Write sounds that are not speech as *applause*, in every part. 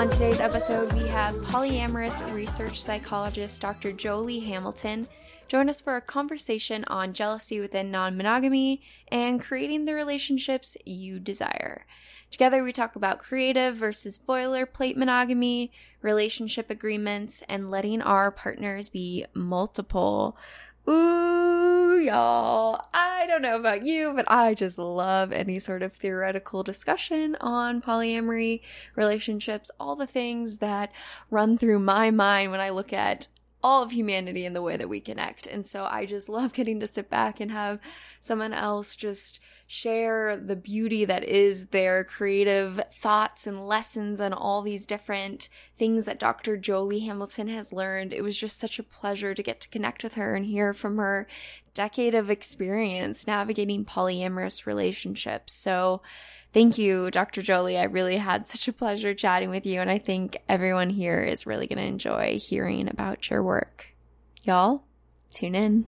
On today's episode, we have polyamorous research psychologist Dr. Jolie Hamilton join us for a conversation on jealousy within non monogamy and creating the relationships you desire. Together, we talk about creative versus boilerplate monogamy, relationship agreements, and letting our partners be multiple. Ooh, y'all. I don't know about you, but I just love any sort of theoretical discussion on polyamory, relationships, all the things that run through my mind when I look at all of humanity and the way that we connect. And so I just love getting to sit back and have someone else just share the beauty that is their creative thoughts and lessons and all these different things that Dr. Jolie Hamilton has learned. It was just such a pleasure to get to connect with her and hear from her decade of experience navigating polyamorous relationships. So, thank you, Dr. Jolie. I really had such a pleasure chatting with you, and I think everyone here is really going to enjoy hearing about your work. Y'all, tune in.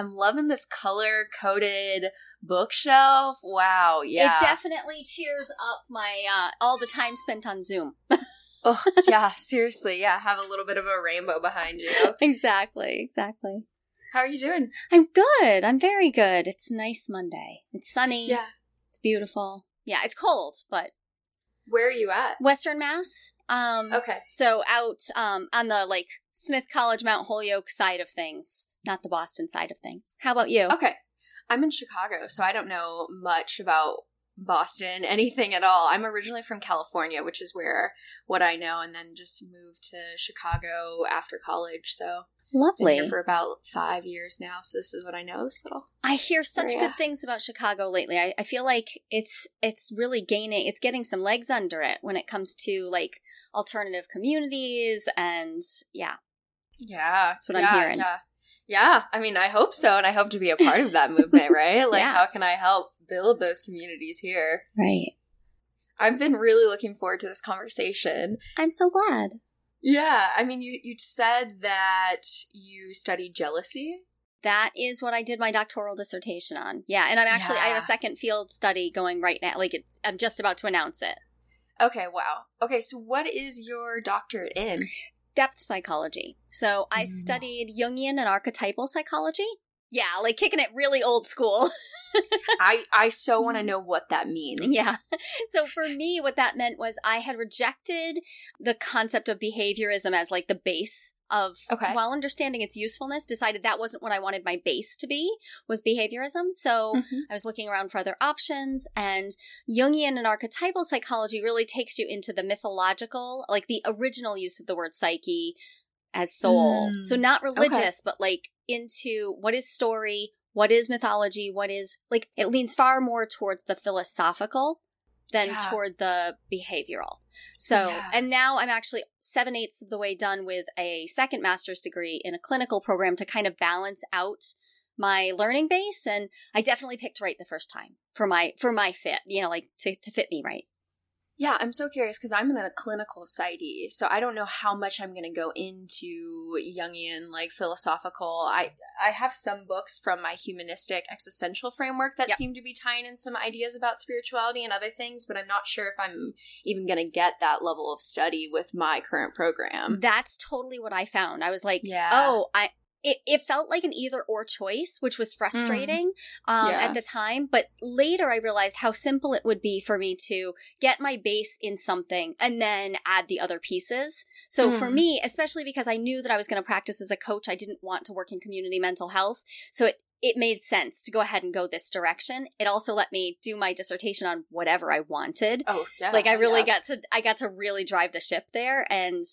I'm loving this color coded bookshelf. Wow, yeah. It definitely cheers up my uh all the time spent on Zoom. *laughs* oh, yeah, seriously. Yeah, have a little bit of a rainbow behind you. exactly, exactly. How are you doing? I'm good. I'm very good. It's nice Monday. It's sunny. Yeah. It's beautiful. Yeah, it's cold, but Where are you at? Western Mass. Um Okay. So out um on the like Smith College Mount Holyoke side of things not the Boston side of things. How about you? Okay. I'm in Chicago, so I don't know much about Boston, *laughs* anything at all. I'm originally from California, which is where what I know, and then just moved to Chicago after college. So lovely. Been here for about five years now, so this is what I know. Little. I hear such good things about Chicago lately. I, I feel like it's it's really gaining, it's getting some legs under it when it comes to like alternative communities and yeah. Yeah, that's what yeah, I'm hearing. Yeah. Yeah, I mean, I hope so, and I hope to be a part of that movement, *laughs* right? Like, yeah. how can I help build those communities here? Right. I've been really looking forward to this conversation. I'm so glad. Yeah, I mean, you you said that you studied jealousy. That is what I did my doctoral dissertation on. Yeah, and I'm actually yeah. I have a second field study going right now. Like it's I'm just about to announce it. Okay, wow. Okay, so what is your doctorate in? Depth psychology. So I mm. studied Jungian and archetypal psychology. Yeah, like kicking it really old school. *laughs* I I so want to know what that means. Yeah. *laughs* So for me what that meant was I had rejected the concept of behaviorism as like the base of okay. while understanding its usefulness decided that wasn't what i wanted my base to be was behaviorism so mm-hmm. i was looking around for other options and jungian and archetypal psychology really takes you into the mythological like the original use of the word psyche as soul mm. so not religious okay. but like into what is story what is mythology what is like it leans far more towards the philosophical than yeah. toward the behavioral. So, yeah. and now I'm actually seven eighths of the way done with a second master's degree in a clinical program to kind of balance out my learning base. And I definitely picked right the first time for my for my fit, you know, like to to fit me right. Yeah, I'm so curious because I'm in a clinical psyche, so I don't know how much I'm going to go into Jungian, like philosophical. I I have some books from my humanistic existential framework that yep. seem to be tying in some ideas about spirituality and other things, but I'm not sure if I'm even going to get that level of study with my current program. That's totally what I found. I was like, yeah. oh, I it, it felt like an either or choice, which was frustrating mm. um, yeah. at the time. But later I realized how simple it would be for me to get my base in something and then add the other pieces. So mm. for me, especially because I knew that I was going to practice as a coach, I didn't want to work in community mental health. So it, it made sense to go ahead and go this direction. It also let me do my dissertation on whatever I wanted. Oh, yeah. Like I really yeah. got to I got to really drive the ship there and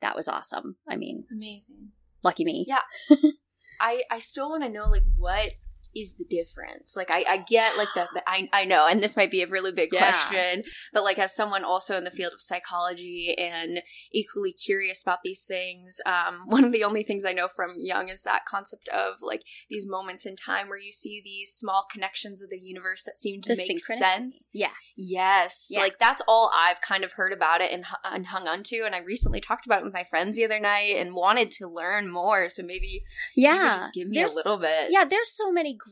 that was awesome. I mean, amazing. Lucky me. Yeah. *laughs* I I still want to know like what is the difference? Like I, I get like the, the, I I know, and this might be a really big yeah. question, but like as someone also in the field of psychology and equally curious about these things, um, *laughs* one of the only things I know from Jung is that concept of like these moments in time where you see these small connections of the universe that seem to the make sense. Yes, yes, yeah. like that's all I've kind of heard about it and, and hung onto. And I recently talked about it with my friends the other night and wanted to learn more. So maybe yeah, just give me there's, a little bit. Yeah, there's so many great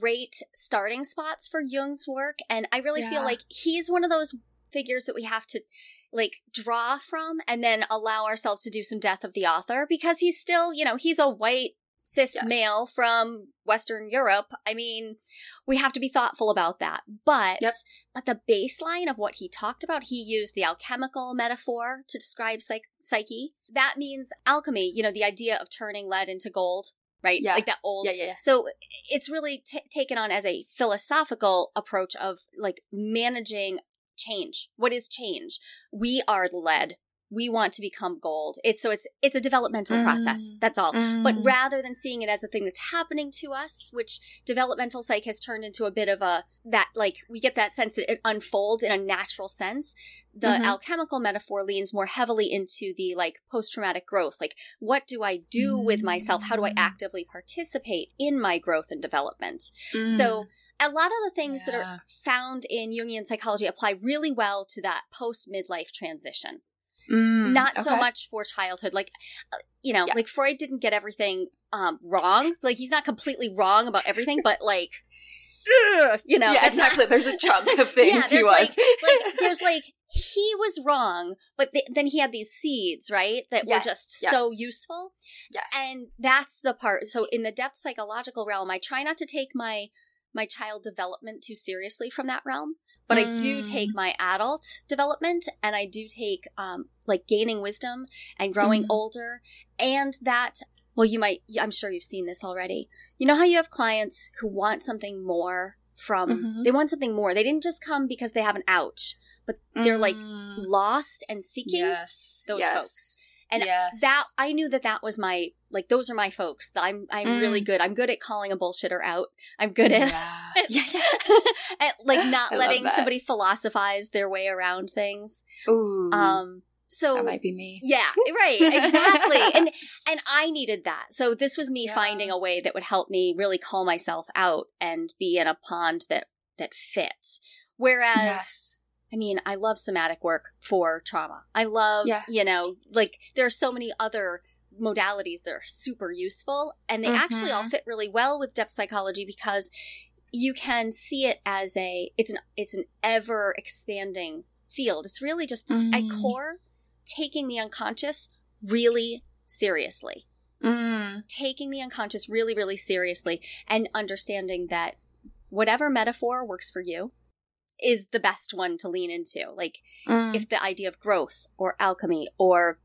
starting spots for Jung's work. And I really yeah. feel like he's one of those figures that we have to like draw from and then allow ourselves to do some death of the author because he's still, you know, he's a white cis yes. male from Western Europe. I mean, we have to be thoughtful about that. But yep. but the baseline of what he talked about, he used the alchemical metaphor to describe psych- psyche. That means alchemy, you know, the idea of turning lead into gold right? Yeah. Like that old. Yeah, yeah, yeah. So it's really t- taken on as a philosophical approach of like managing change. What is change? We are lead we want to become gold. It's so it's it's a developmental mm. process. That's all. Mm. But rather than seeing it as a thing that's happening to us, which developmental psych has turned into a bit of a that like we get that sense that it unfolds in a natural sense. The mm-hmm. alchemical metaphor leans more heavily into the like post traumatic growth. Like what do I do mm. with myself? How do I mm. actively participate in my growth and development? So mm. a lot of the things yeah. that are found in Jungian psychology apply really well to that post midlife transition. Mm, Not okay. so much for childhood. Like, uh, you know, yeah. like Freud didn't get everything um, wrong. Like, he's not completely wrong about everything, but like, you know, yeah, exactly. Not... There's a chunk of *laughs* things yeah, he was. Like, like, there's *laughs* like he was wrong, but th- then he had these seeds, right, that yes, were just yes. so useful. Yes, and that's the part. So in the depth psychological realm, I try not to take my my child development too seriously from that realm but mm. I do take mm. my adult development and I do take um, like gaining wisdom and growing mm. older and that well you might I'm sure you've seen this already. You know how you have clients who want something more from mm-hmm. they want something more. They didn't just come because they have an ouch, but they're mm. like lost and seeking yes. those yes. folks. And yes. that I knew that that was my like those are my folks. I'm I'm mm. really good. I'm good at calling a bullshitter out. I'm good at, yeah. *laughs* *laughs* at like not *laughs* I letting somebody philosophize their way around things. Ooh. Um so that might be me. Yeah, right, exactly. and and I needed that. So this was me yeah. finding a way that would help me really call myself out and be in a pond that that fits. Whereas yes I mean, I love somatic work for trauma. I love, yeah. you know, like there are so many other modalities that are super useful and they mm-hmm. actually all mm-hmm. fit really well with depth psychology because you can see it as a it's an it's an ever expanding field. It's really just mm. at core taking the unconscious really seriously. Mm. Taking the unconscious really really seriously and understanding that whatever metaphor works for you is the best one to lean into. Like mm. if the idea of growth or alchemy or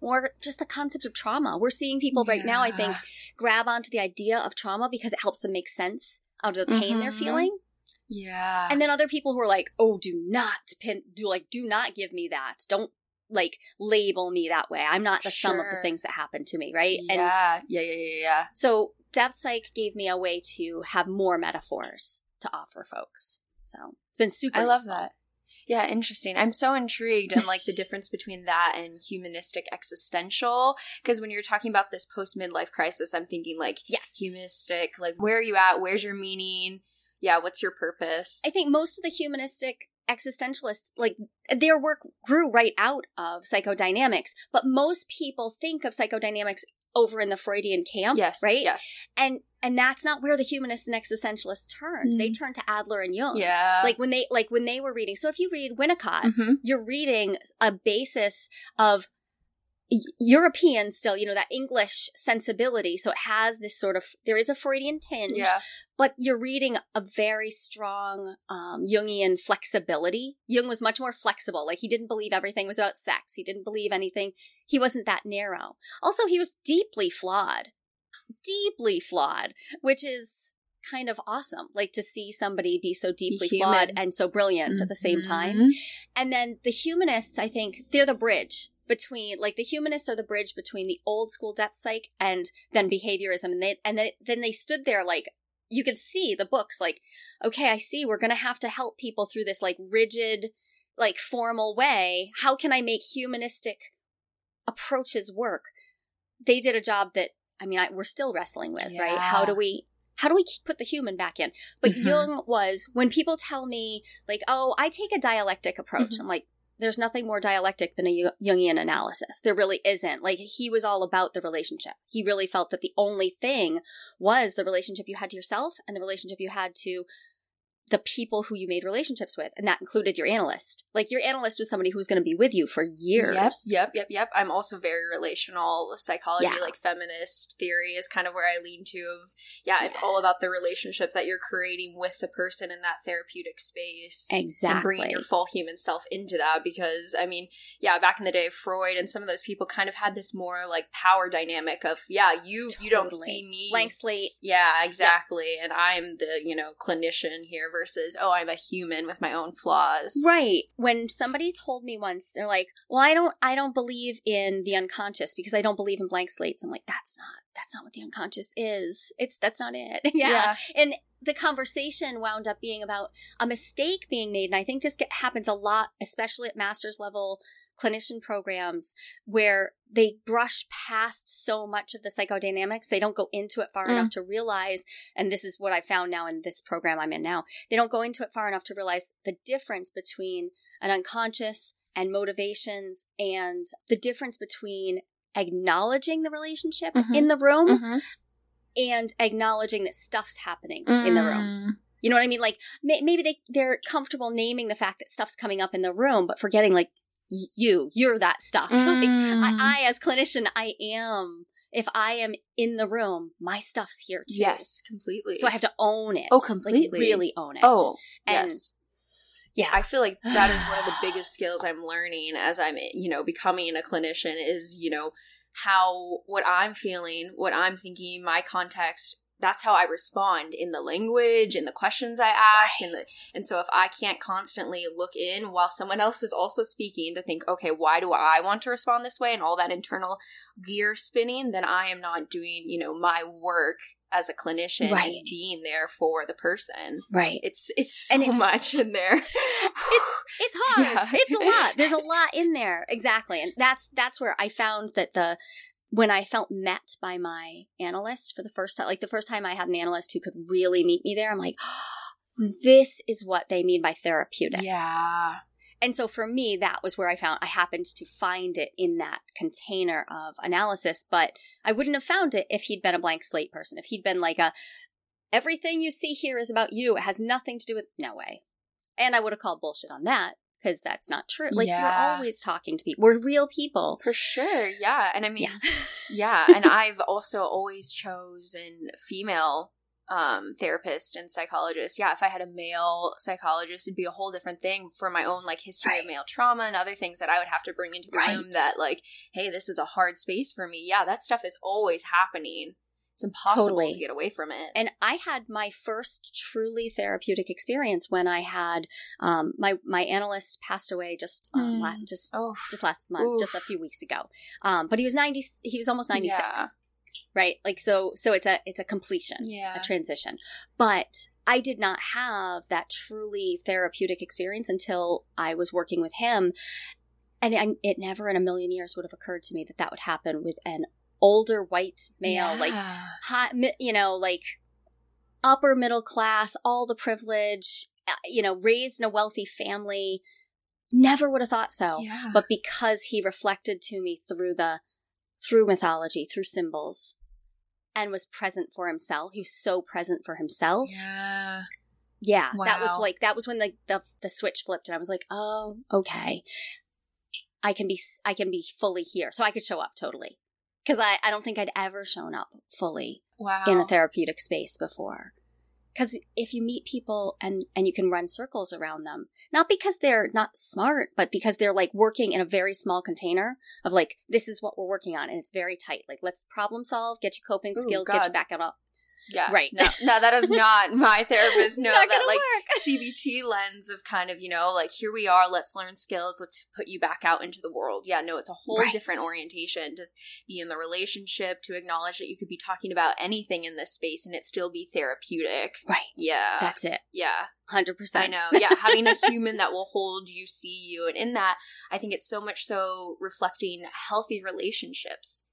or just the concept of trauma. We're seeing people yeah. right now, I think, grab onto the idea of trauma because it helps them make sense out of the pain mm-hmm. they're feeling. Yeah. And then other people who are like, "Oh, do not pin do like do not give me that. Don't like label me that way. I'm not the sure. sum of the things that happened to me, right?" Yeah. And yeah, yeah, yeah, yeah. So, Depth Psych gave me a way to have more metaphors to offer folks. So, it's been super I love useful. that. Yeah, interesting. I'm so intrigued and like the difference between that and humanistic existential. Because when you're talking about this post midlife crisis, I'm thinking like, yes, humanistic. Like, where are you at? Where's your meaning? Yeah, what's your purpose? I think most of the humanistic existentialists, like their work grew right out of psychodynamics, but most people think of psychodynamics over in the Freudian camp, yes, right? Yes, and and that's not where the humanists and existentialists turned. Mm. They turned to Adler and Jung. Yeah, like when they like when they were reading. So if you read Winnicott, mm-hmm. you're reading a basis of European still, you know, that English sensibility. So it has this sort of, there is a Freudian tinge, Yeah. but you're reading a very strong um, Jungian flexibility. Jung was much more flexible. Like he didn't believe everything was about sex. He didn't believe anything. He wasn't that narrow. Also, he was deeply flawed, deeply flawed, which is kind of awesome. Like to see somebody be so deeply Human. flawed and so brilliant at the same time. Mhm. And then the humanists, I think, they're the bridge between like the humanists are the bridge between the old school depth psych and then behaviorism and they and they, then they stood there like you could see the books like okay i see we're gonna have to help people through this like rigid like formal way. How can i make humanistic approaches work? They did a job that i mean I, we're still wrestling with right? How do we how do we keep- put the human back in? But Mhm. jung was when people tell me like oh i take a dialectic approach Mhm. i'm like there's nothing more dialectic than a Jungian analysis. There really isn't. Like, he was all about the relationship. He really felt that the only thing was the relationship you had to yourself and the relationship you had to the people who you made relationships with. And that included your analyst. Like, your analyst was somebody who was going to be with you for years. Yep, yep, yep, yep. I'm also very relational. Psychology, Yeah. like feminist theory, is kind of where I lean to. Of yeah, it's all about the relationship that you're creating with the person in that therapeutic space. Exactly. And bringing your full human self into that because, I mean, yeah, back in the day, Freud and some of those people kind of had this more like power dynamic of, yeah, you you don't see me. Blank slate. Yeah, exactly. And I'm the, you know, clinician here versus, oh, I'm a human with my own flaws. Right. When somebody told me once, they're like, "Well, I don't I don't believe in the unconscious because I don't believe in blank slates." I'm like, "That's not that's not what the unconscious is. It's that's not it." *laughs* yeah. And the conversation wound up being about a mistake being made, and I think this happens a lot, especially at master's level clinician programs where they brush past so much of the psychodynamics. They don't go into it far Mm. enough to realize, and this is what I found now in this program I'm in now, they don't go into it far enough to realize the difference between an unconscious and motivations and the difference between acknowledging the relationship Mhm. in the room Mhm. and acknowledging that stuff's happening in the room. Mm. You know what I mean? Like may- maybe they they're comfortable naming the fact that stuff's coming up in the room, but forgetting like you, you're that stuff. *laughs* Like, Mm. I, I, as clinician, I am. If I am in the room, my stuff's here too. Yes, completely. So I have to own it. Oh, Like, completely. really own it. Oh, And- yes. yeah. I feel like that is one of the *sighs* biggest skills I'm learning as I'm, you know, becoming a clinician is, you know, how what I'm feeling, what I'm thinking, my context, that's how I respond in the language, in the questions I ask, and the and so if I can't constantly look in while someone else is also speaking to think, okay, why do I want to respond this way, and all that internal gear spinning, then I am not doing, you know, my work as a clinician Right. and being there for the person. right. It's it's so And it's- much in there. it's it's *laughs* hard. Yeah. It's a lot. There's a lot in there. Exactly. And that's that's where I found that the when I felt met by my analyst for the first time, like the first time I had an analyst who could really meet me there, I'm like, *gasps* this is what they mean by therapeutic. yeah. And so for me, that was where I found I happened to find it in that container of analysis, but I wouldn't have found it if he'd been a blank slate person. If he'd been like a everything you see here is about you, it has nothing to do with no way. And I would have called bullshit on that because that's not true. Like Yeah. we're always talking to people. We're real people. For sure. Yeah. And I mean Yeah. *laughs* yeah. And I've also always chosen female um therapist and psychologist. Yeah, if I had a male psychologist it'd be a whole different thing for my own like history Right. of male trauma and other things that I would have to bring into the room that like, hey, this is a hard space for me. Yeah, that stuff is always happening. It's impossible Totally. to get away from it. And I had my first truly therapeutic experience when I had um, my my analyst passed away just um, Mm. la- just oh, just last month, just a few weeks ago. Um, but he was ninety. He was almost ninety six. Yeah. Right. Like so. So it's a it's a completion. Yeah. A transition. But I did not have that truly therapeutic experience until I was working with him, and it never in a million years would have occurred to me that that would happen with an older white male, like hot, you know, like upper middle class, all the privilege, uh, you know, raised in a wealthy family. Never would have thought so. Yeah. But because he reflected to me through the, through mythology, through symbols, and was present for himself, he was so present for himself. yeah. Yeah, that was like that was when the, the the switch flipped, and I was like, oh, okay. I can be I can be fully here. So I could show up totally. Cuz I I don't think I'd ever shown up fully wow. in a therapeutic space before. Cuz if you meet people and and you can run circles around them, not because they're not smart, but because they're like working in a very small container of like this is what we're working on and it's very tight. Like let's problem solve, get you coping Ooh, skills, God. get you back up. Yeah. Right. No, no, that is not my therapist. *laughs* No, that like work. *laughs* CBT lens of kind of, you know, like here we are, let's learn skills, let's put you back out into the world. Yeah, no, it's a whole Right. different orientation to be in the relationship, to acknowledge that you could be talking about anything in this space and it still be therapeutic. Right. Yeah. That's it. Yeah. 100%. I know. Yeah, having a *laughs* human that will hold you, see you, and in that, I think it's so much so reflecting healthy relationships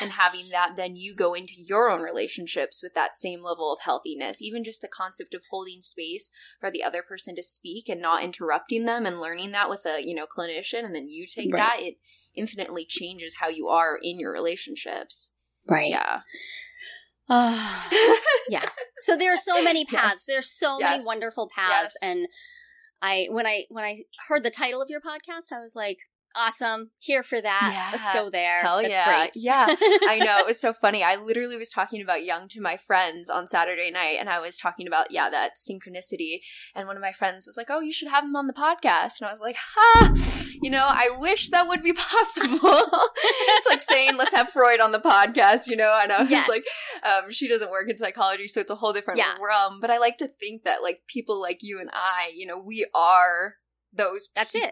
and having that then you go into your own relationships with that same level of healthiness even just the concept of holding space for the other person to speak and not interrupting them and learning that with a you know clinician and then you take Right. that it infinitely changes how you are in your relationships Right. yeah Ah. *laughs* yeah. So there are so many paths. Yes. There's so many wonderful paths Yes. and I when I when I heard the title of your podcast, I was like, awesome, here for that. Let's go there. Hell That's yeah. great. Yeah. I know. It *laughs* was so funny. I literally was talking about Jung to my friends on Saturday night, and I was talking about, yeah, that synchronicity. And one of my friends was like, Oh, you should have him on the podcast. And I was like, Ha! You know, I wish that would be *laughs* possible. it's like saying, Let's have Freud on the podcast, you know? And I was Yes. like, um, She doesn't work in psychology, so it's a whole different Yeah. realm. But I like to think that, like, people like you and I, you know, we are those That's it.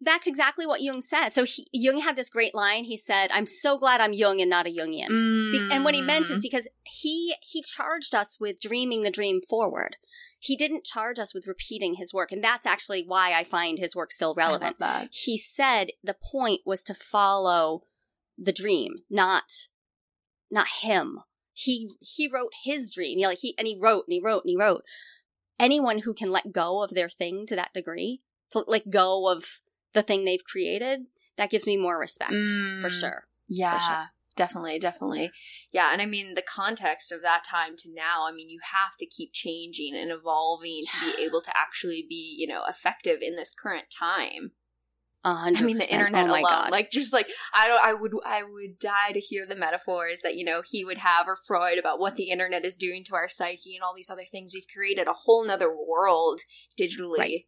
That's exactly what Jung said. So he, Jung had this great line. He said, "I'm so glad I'm Jung and not a Jungian." Be- and what he meant Mm. is because he he charged us with dreaming the dream forward. He didn't charge us with repeating his work, and that's actually why I find his work still relevant. He said the point was to follow the dream, not not him. He he wrote his dream. You know, like he and he wrote and he wrote and he wrote. Anyone who can let go of their thing to that degree, to let go of the thing they've created, that gives me more respect for Mm. sure. Yeah, sure. definitely, definitely. Yeah, and I mean the context of that time to now, I mean you have to keep changing and evolving to be able to actually be, you know, effective in this current time. A hundred I mean the internet oh alone. God. Like just like I don't I would I would die to hear the metaphors that, you know, he would have or Freud about what the internet is doing to our psyche and all these other things. We've created a whole nother world digitally. Right. It's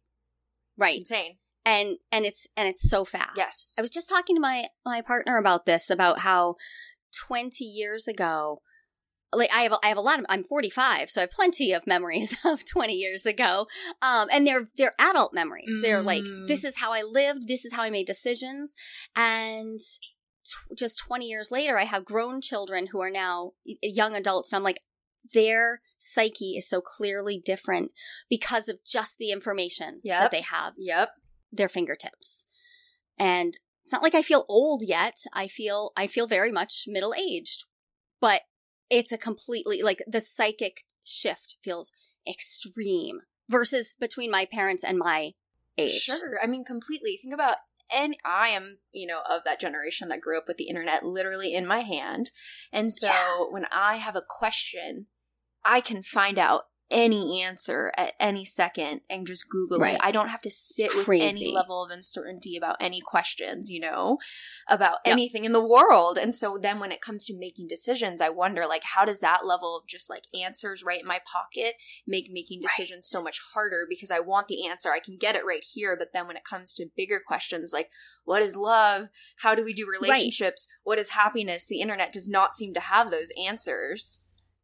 right. insane. And and it's and it's so fast. Yes. I was just talking to my my partner about this about how 20 years ago like I have a, I have a lot of I'm 45 so I have plenty of memories *laughs* of 20 years ago um and they're they're adult memories they're like Mm. this is how I lived this is how I made decisions and t- just 20 years later I have grown children who are now young adults and I'm like their psyche is so clearly different because of just the information that they have Yep. Their fingertips. And it's not like I feel old yet. I feel I feel very much middle-aged. But it's a completely like the psychic shift feels extreme versus between my parents and my age. Sure. I mean, completely. Think about and I am, you know, of that generation that grew up with the internet literally in my hand. And so Yeah. when I have a question, I can find out any answer at any second and just Google Right. it. I don't have to sit with any level of uncertainty about any questions, you know, about Yep. anything in the world. And so then when it comes to making decisions, I wonder like how does that level of just like answers right in my pocket make making Right. decisions so much harder because I want the answer. I can get it right here, but then when it comes to bigger questions like what is love? How do we do relationships? What is happiness? The internet does not seem to have those answers.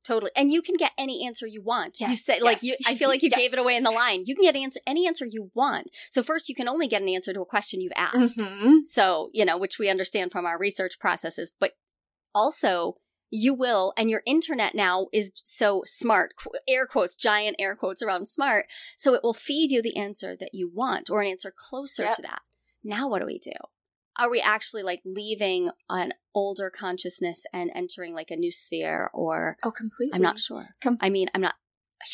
Totally. And you can get any answer you want. you Yes, said like you yes. I feel like you gave it *laughs* away in the line. You can get answer any answer you want. So first you can only get an answer to a question you've asked. Mhm. So, you know, which we understand from our research processes, but also you will, and your internet now is so smart, air quotes, giant air quotes around smart. So it will feed you the answer that you want or an answer closer Yep. to that. Now, what do we do? Are we actually like leaving an older consciousness and entering like a new sphere or Oh, completely. I'm not sure. Com- I mean, I'm not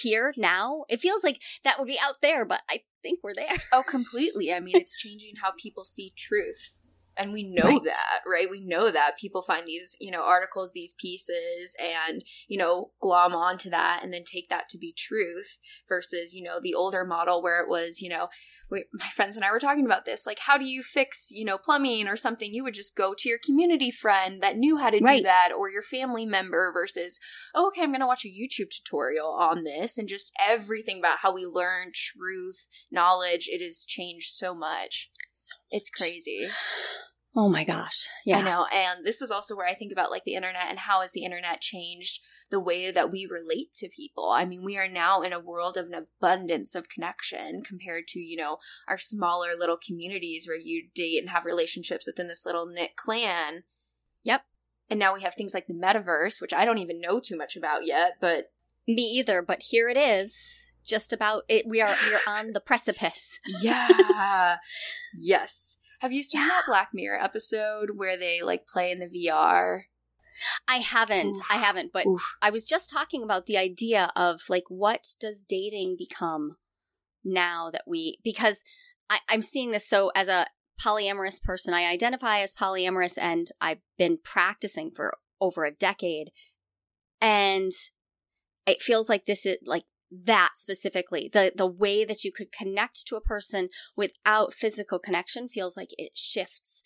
here now. It feels like that would be out there, but I think we're there. Oh, completely. I mean, it's changing how people see truth. And we know right. that right we know that people find these you know articles these pieces and you know glom onto that and then take that to be truth versus you know the older model where it was you know we, my friends and i were talking about this like how do you fix you know plumbing or something you would just go to your community friend that knew how to right. do that or your family member versus oh, okay i'm gonna watch a youtube tutorial on this and just everything about how we learn truth knowledge it has changed so much so it's crazy *sighs* Oh my gosh. Yeah. I know. And this is also where I think about like the internet and how has the internet changed the way that we relate to people. I mean, we are now in a world of an abundance of connection compared to, you know, our smaller little communities where you date and have relationships within this little knit clan. Yep. And now we have things like the metaverse, which I don't even know too much about yet, but me either, but here it is. Just about it we are we're on the precipice. *laughs* yeah. yes. Have you seen yeah. that Black Mirror episode where they like play in the VR? I haven't. Oof. I haven't, but Oof. I was just talking about the idea of like what does dating become now that we because I, I'm seeing this so as a polyamorous person, I identify as polyamorous and I've been practicing for over a decade. And it feels like this is like that specifically the the way that you could connect to a person without physical connection feels like it shifts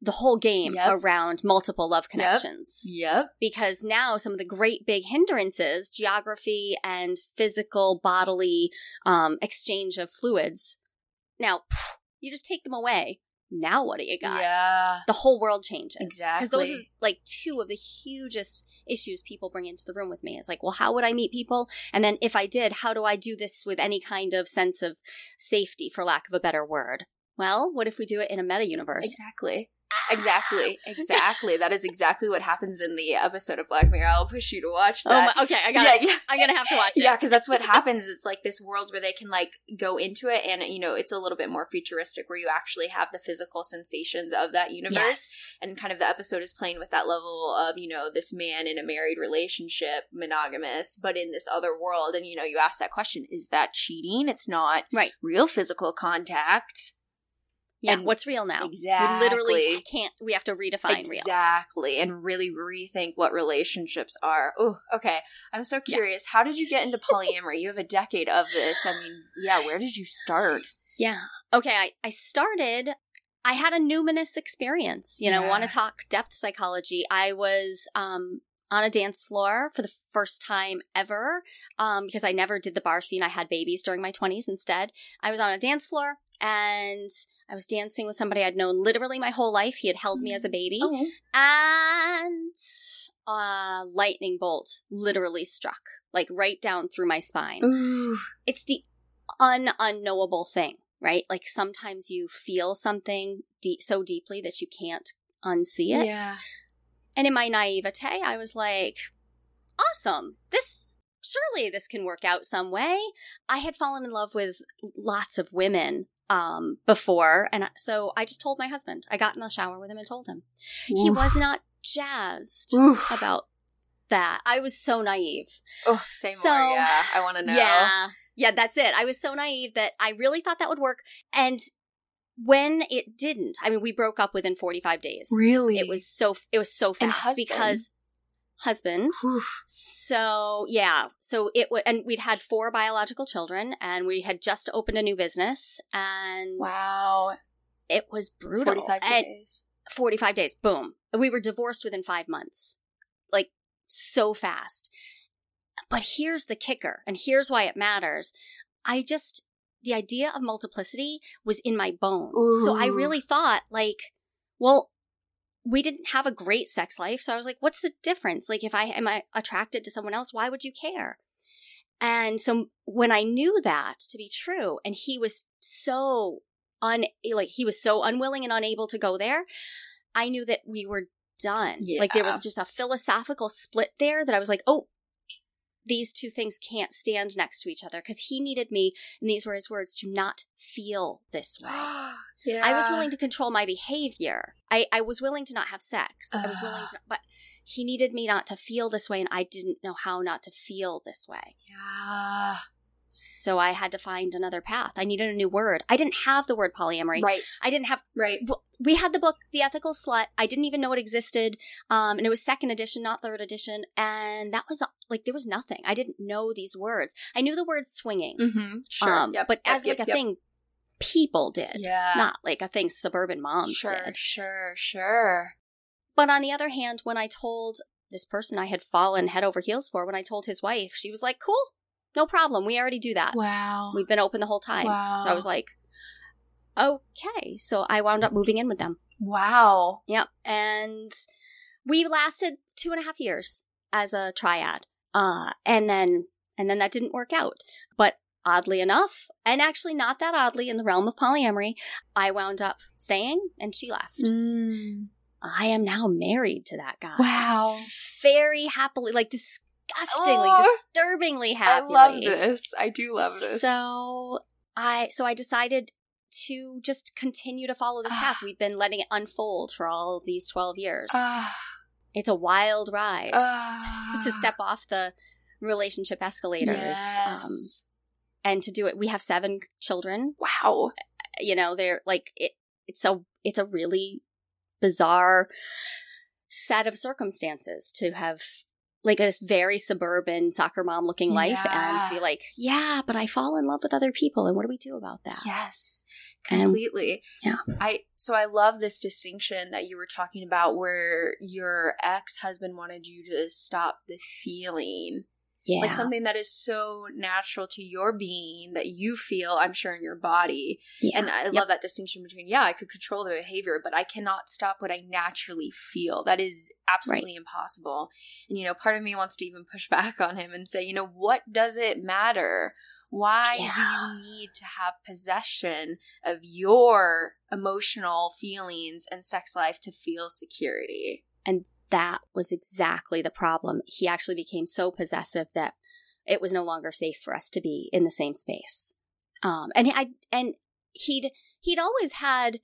the whole game yep. around multiple love connections. Yep. yep. Because now some of the great big hindrances, geography and physical bodily um, exchange of fluids, now you just take them away now what do you got? Yeah. The whole world changes. Exactly. Because those are like two of the hugest issues people bring into the room with me. It's like, well, how would I meet people? And then if I did, how do I do this with any kind of sense of safety, for lack of a better word? Well, what if we do it in a meta universe? Exactly. Exactly, *laughs* exactly. that is exactly what happens in the episode of Black Mirror. I'll push you to watch that. Oh my, okay, I got yeah, yeah. I'm gonna have to watch *laughs* it. Yeah, because that's what *laughs* happens. It's like this world where they can like go into it, and you know, it's a little bit more futuristic, where you actually have the physical sensations of that universe, yes. and kind of the episode is playing with that level of you know this man in a married relationship, monogamous, but in this other world, and you know, you ask that question: Is that cheating? It's not right. real physical contact yeah, and what's real now? Exactly. We literally can't. We have to redefine exactly, real. Exactly, and really rethink what relationships are. Oh, okay. I'm so curious. Yeah. How did you get into polyamory? you have a decade of this. I mean, yeah. Where did you start? Yeah. Okay. I I started. I had a numinous experience. You know, yeah. want to talk depth psychology? I was um on a dance floor for the first time ever um, because I never did the bar scene. I had babies during my 20s instead. I was on a dance floor and I was dancing with somebody I'd known literally my whole life. He had held me as a mm. baby. Oh. And a lightning bolt literally struck, like right down through my spine. Ooh. It's the un unknowable thing, right? Like sometimes you feel something deep so deeply that you can't unsee it. Yeah. And in my naivete, I was like, awesome. This surely this can work out some way. I had fallen in love with lots of women um, before. And so I just told my husband. I got in the shower with him and told him. Oof. He was not jazzed Oof. about that. I was so naive. Oh, say so, more. Yeah, I want to know. Yeah, yeah, that's it. I was so naive that I really thought that would work. And when it didn't, I mean, we broke up within 45 days. Really? It was so, it was so fast because husband. Oof. So yeah, so it was, and we'd had four biological children, and we had just opened a new business, and wow, it was brutal. Forty five days. Forty five days. Boom. We were divorced within five months, like so fast. But here's the kicker, and here's why it matters. I just the idea of multiplicity was in my bones, Ooh. so I really thought like, well, we didn't have a great sex life. So I was like, what's the difference? Like, if I am I attracted to someone else, why would you care? And so when I knew that to be true, and he was so un like he was so unwilling and unable to go there, I knew that we were done. Yeah. Like there was just a philosophical split there that I was like, oh, these two things can't stand next to each other because he needed me, and these were his words, to not feel this way. *gasps* *gasps* Yeah. I was willing to control my behavior. I, I was willing to not have sex. I was willing to, but he needed me not to feel this way, and I didn't know how not to feel this way. Yeah. So I had to find another path. I needed a new word. I didn't have the word polyamory. Right. I didn't have Right. we had the book The Ethical Slut. I didn't even know it existed. Um, and it was second edition, not third edition. And that was like there was nothing. I didn't know these words. I knew the word swinging. Mm-hmm. Sure. Um, Yep, but yep, as yep, like a thing people did. Yeah. Not like a thing suburban moms sure, did. sure, sure. But on the other hand, when I told this person I had fallen head over heels for, when I told his wife, she was like, Cool, no problem. We already do that. Wow. We've been open the whole time. Wow. So I was like, Okay. So I wound up moving in with them. wow. Yep. And we lasted two and a half years as a triad. Uh, and then, and then that didn't work out. But oddly enough, and actually not that oddly in the realm of polyamory, I wound up staying and she left. Mm. I am now married to that guy. Wow. Very happily, like disgustingly, Oh. disturbingly happily. I love this. I do love this. So I so I decided to just continue to follow this path. We've been letting it unfold for all these 12 years. Ah, it's a wild ride ah. to step off the relationship escalators. Um, Yes. And to do it, we have seven children. wow. You know, they're like it. It's a it's a really bizarre set of circumstances to have like this very suburban soccer mom looking life and to be like, yeah, but I fall in love with other people, and what do we do about that? Yes, And- completely. yeah. I so I love this distinction that you were talking about where your ex-husband wanted you to stop the feeling. Yeah, Like something that is so natural to your being that you feel, I'm sure, in your body. yeah. And I Yep. love that distinction between, yeah, I could control the behavior, but I cannot stop what I naturally feel. That is absolutely impossible. And, you know, part of me wants to even push *laughs* back on him and say, you know, what does it matter? Why do you need to have possession of your emotional feelings and sex life to feel security? That was exactly the problem. He actually became so possessive that it was no longer safe for us to be in the same space. Um, and I and he'd he'd always had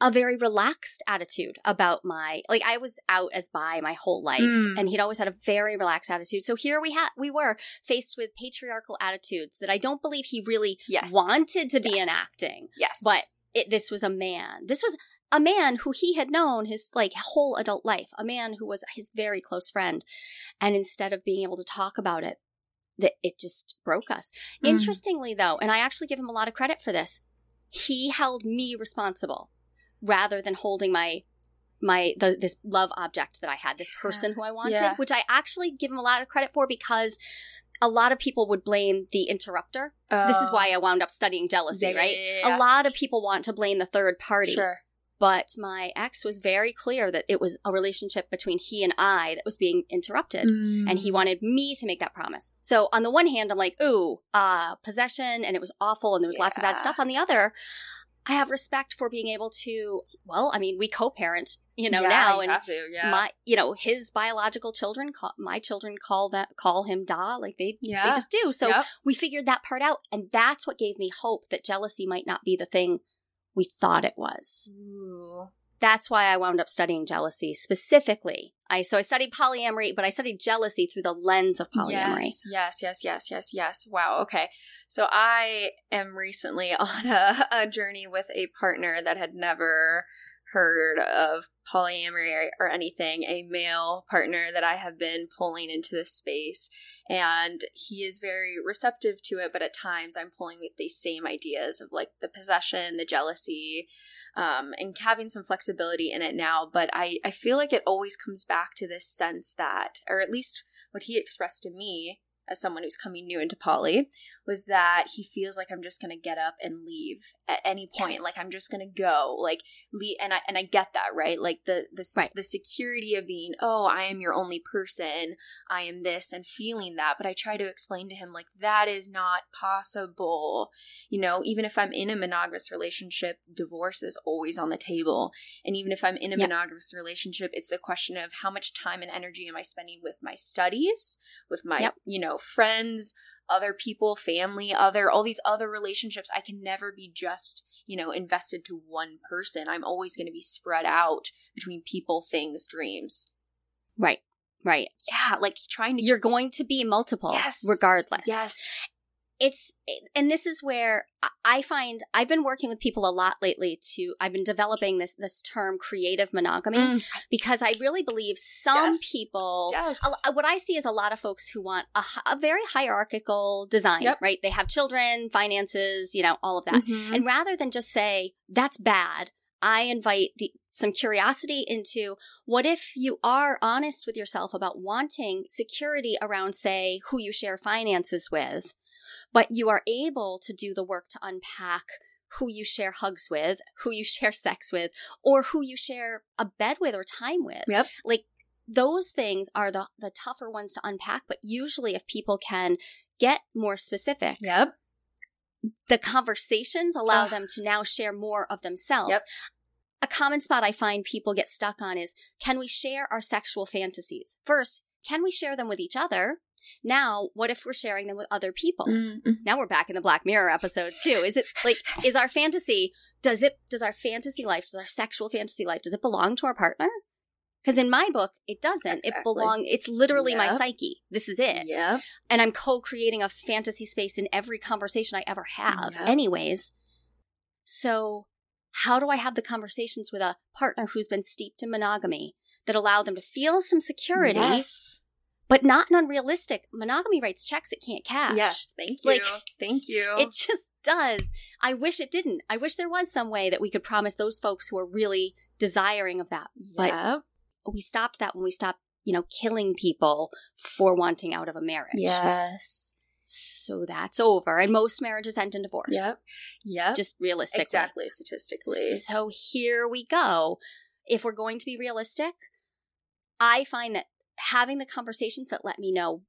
a very relaxed attitude about my like I was out as bi my whole life, Mm. and he'd always had a very relaxed attitude. So here we had we were faced with patriarchal attitudes that I don't believe he really Yes. wanted to be Yes. enacting Yes. but it, this was a man. This was a man who he had known his like whole adult life, a man who was his very close friend, and instead of being able to talk about it, that it just broke us. Mm. Interestingly, though, and I actually give him a lot of credit for this, he held me responsible rather than holding my my the, this love object that I had, this person who I wanted, Yeah. which I actually give him a lot of credit for because a lot of people would blame the interrupter. this is why I wound up studying jealousy, Oh. Yeah, yeah, right? yeah, yeah. A lot of people want to blame the third party. Sure. But my ex was very clear that it was a relationship between he and I that was being interrupted. And he wanted me to make that promise. So on the one hand, I'm like, ooh, uh, possession, and it was awful, and there was lots of bad stuff. On the other, I have respect for being able to, well, I mean, we co-parent, you know, Yeah, now, you and have to, yeah. my, you know, his biological children, call, my children call that, call him Da, like they, yeah. they just do. So Yep. we figured that part out, and that's what gave me hope that jealousy might not be the thing we thought it was Ooh. that's why I wound up studying jealousy specifically. I so I studied polyamory, but I studied jealousy through the lens of polyamory. Yes, yes, yes, yes, yes, yes. Wow. Okay. So I am recently *laughs* on a, a journey with a partner that had never heard of polyamory or, or anything, a male partner that I have been pulling into this space. And he is very receptive to it, but at times I'm pulling with these same ideas of like the possession, the jealousy, um, and having some flexibility in it now. But I, I feel like it always comes back to this sense that, or at least what he expressed to me as someone who's coming new into poly was that he feels like I'm just gonna get up and leave at any point. Yes. Like I'm just gonna go. Like leave and I and I get that, right? Like the the Right. the security of being, oh, I am your only person, I am this and feeling that. But I try to explain to him like that is not possible. You know, even if I'm in a monogamous relationship, divorce is always on the table. And even if I'm in a monogamous relationship, it's the question of how much time and energy am I spending with my studies, with my, Yep. you know, friends, other people, family, other, all these other relationships. I can never be just, you know, invested to one person. I'm always going to be spread out between people, things, dreams. Right, right. Yeah, like trying to. You're going to be multiple, yes. regardless. Yes. It's and this is where I find I've been working with people a lot lately to I've been developing this this term creative monogamy mm. because I really believe some yes. people yes. A, what I see is a lot of folks who want a, a very hierarchical design, yep. right? They have children, finances, you know, all of that. Mm-hmm. And rather than just say that's bad, I invite the, some curiosity into what if you are honest with yourself about wanting security around, say, who you share finances with but you are able to do the work to unpack who you share hugs with, who you share sex with, or who you share a bed with or time with. Yep. Like those things are the the tougher ones to unpack, but usually if people can get more specific. Yep. The conversations allow Ugh. them to now share more of themselves. Yep. A common spot I find people get stuck on is can we share our sexual fantasies? First, can we share them with each other? Now, what if we're sharing them with other people? Mm-hmm. Now we're back in the Black Mirror episode too. Is it like *laughs* is our fantasy does it does our fantasy life, does our sexual fantasy life, does it belong to our partner? Because in my book, it doesn't. Exactly. It belong. It's literally yep. my psyche. This is it. Yeah. And I'm co-creating a fantasy space in every conversation I ever have. Yep. Anyways, so how do I have the conversations with a partner who's been steeped in monogamy that allow them to feel some security? Yes but not an unrealistic. Monogamy writes checks it can't cash. Yes, thank you. Like, thank you. It just does. I wish it didn't. I wish there was some way that we could promise those folks who are really desiring of that. But we stopped that when we stopped, you know, killing people for wanting out of a marriage. Yes. So that's over. And most marriages end in divorce. Yep. Yep. Just realistically. Exactly, statistically. So here we go. If we're going to be realistic, I find that having the conversations that let me know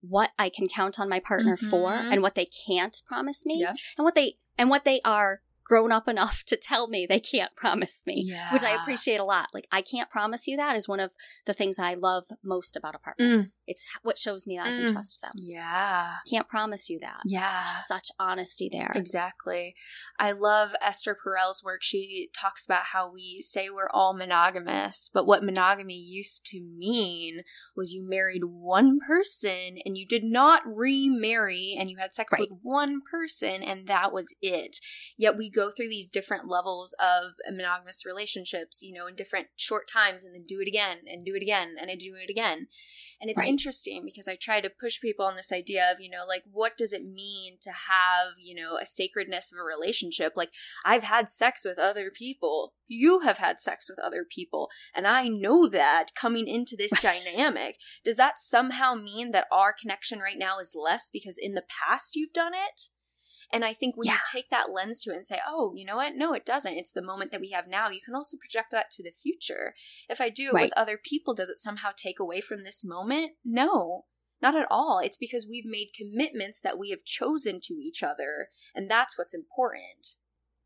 what I can count on my partner mm-hmm. for and what they can't promise me yeah. and what they and what they are grown up enough to tell me they can't promise me, yeah. which I appreciate a lot. Like, I can't promise you that is one of the things I love most about a partner. Mm. It's what shows me that mm. I can mm. trust them. Yeah. Can't promise you that. Yeah. There's such honesty there. Exactly. I love Esther Perel's work. She talks about how we say we're all monogamous, but what monogamy used to mean was you married one person and you did not remarry and you had sex right. with one person and that was it. Yet we go through these different levels of monogamous relationships, you know, in different short times and then do it again and do it again and I do it again. And it's right. interesting because I try to push people on this idea of, you know, like what does it mean to have, you know, a sacredness of a relationship? Like I've had sex with other people. You have had sex with other people. And I know that coming into this *laughs* dynamic. Does that somehow mean that our connection right now is less because in the past you've done it? And I think when yeah. you take that lens to it and say, oh, you know what? No, it doesn't. It's the moment that we have now. You can also project that to the future. If I do it right. with other people, does it somehow take away from this moment? No, not at all. It's because we've made commitments that we have chosen to each other. And that's what's important.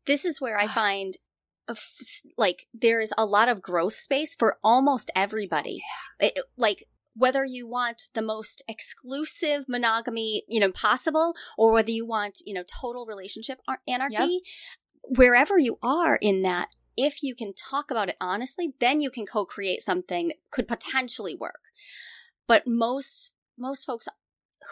This is where I ah. find like there is a lot of growth space for almost everybody. Yeah. It, like whether you want the most exclusive monogamy, you know, possible, or whether you want, you know, total relationship anarchy, yep. wherever you are in that, if you can talk about it honestly, then you can co-create something that could potentially work. But most most folks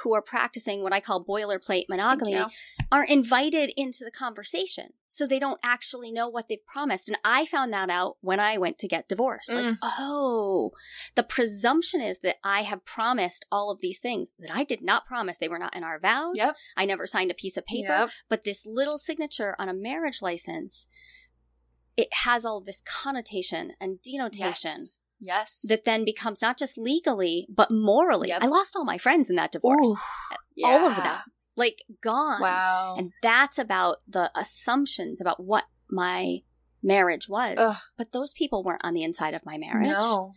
who are practicing what I call boilerplate monogamy aren't invited into the conversation. So they don't actually know what they've promised. And I found that out when I went to get divorced. Mm. Like, oh, the presumption is that I have promised all of these things that I did not promise. They were not in our vows. Yep. I never signed a piece of paper. Yep. But this little signature on a marriage license, it has all this connotation and denotation. Yes Yes. That then becomes not just legally, but morally. Yep. I lost all my friends in that divorce. yeah. All of them. Like gone. Wow. And that's about the assumptions about what my marriage was. Ugh. But those people weren't on the inside of my marriage. No.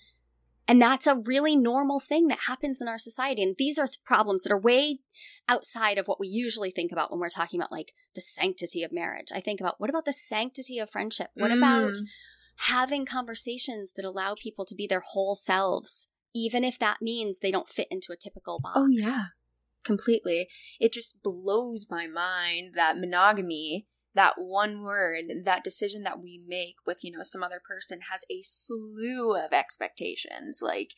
And that's a really normal thing that happens in our society. And these are th- problems that are way outside of what we usually think about when we're talking about like the sanctity of marriage. I think about what about the sanctity of friendship? What mm. about having conversations that allow people to be their whole selves, even if that means they don't fit into a typical box. Oh, yeah. Completely. It just blows my mind that monogamy, that one word, that decision that we make with, you know, some other person has a slew of expectations. Like,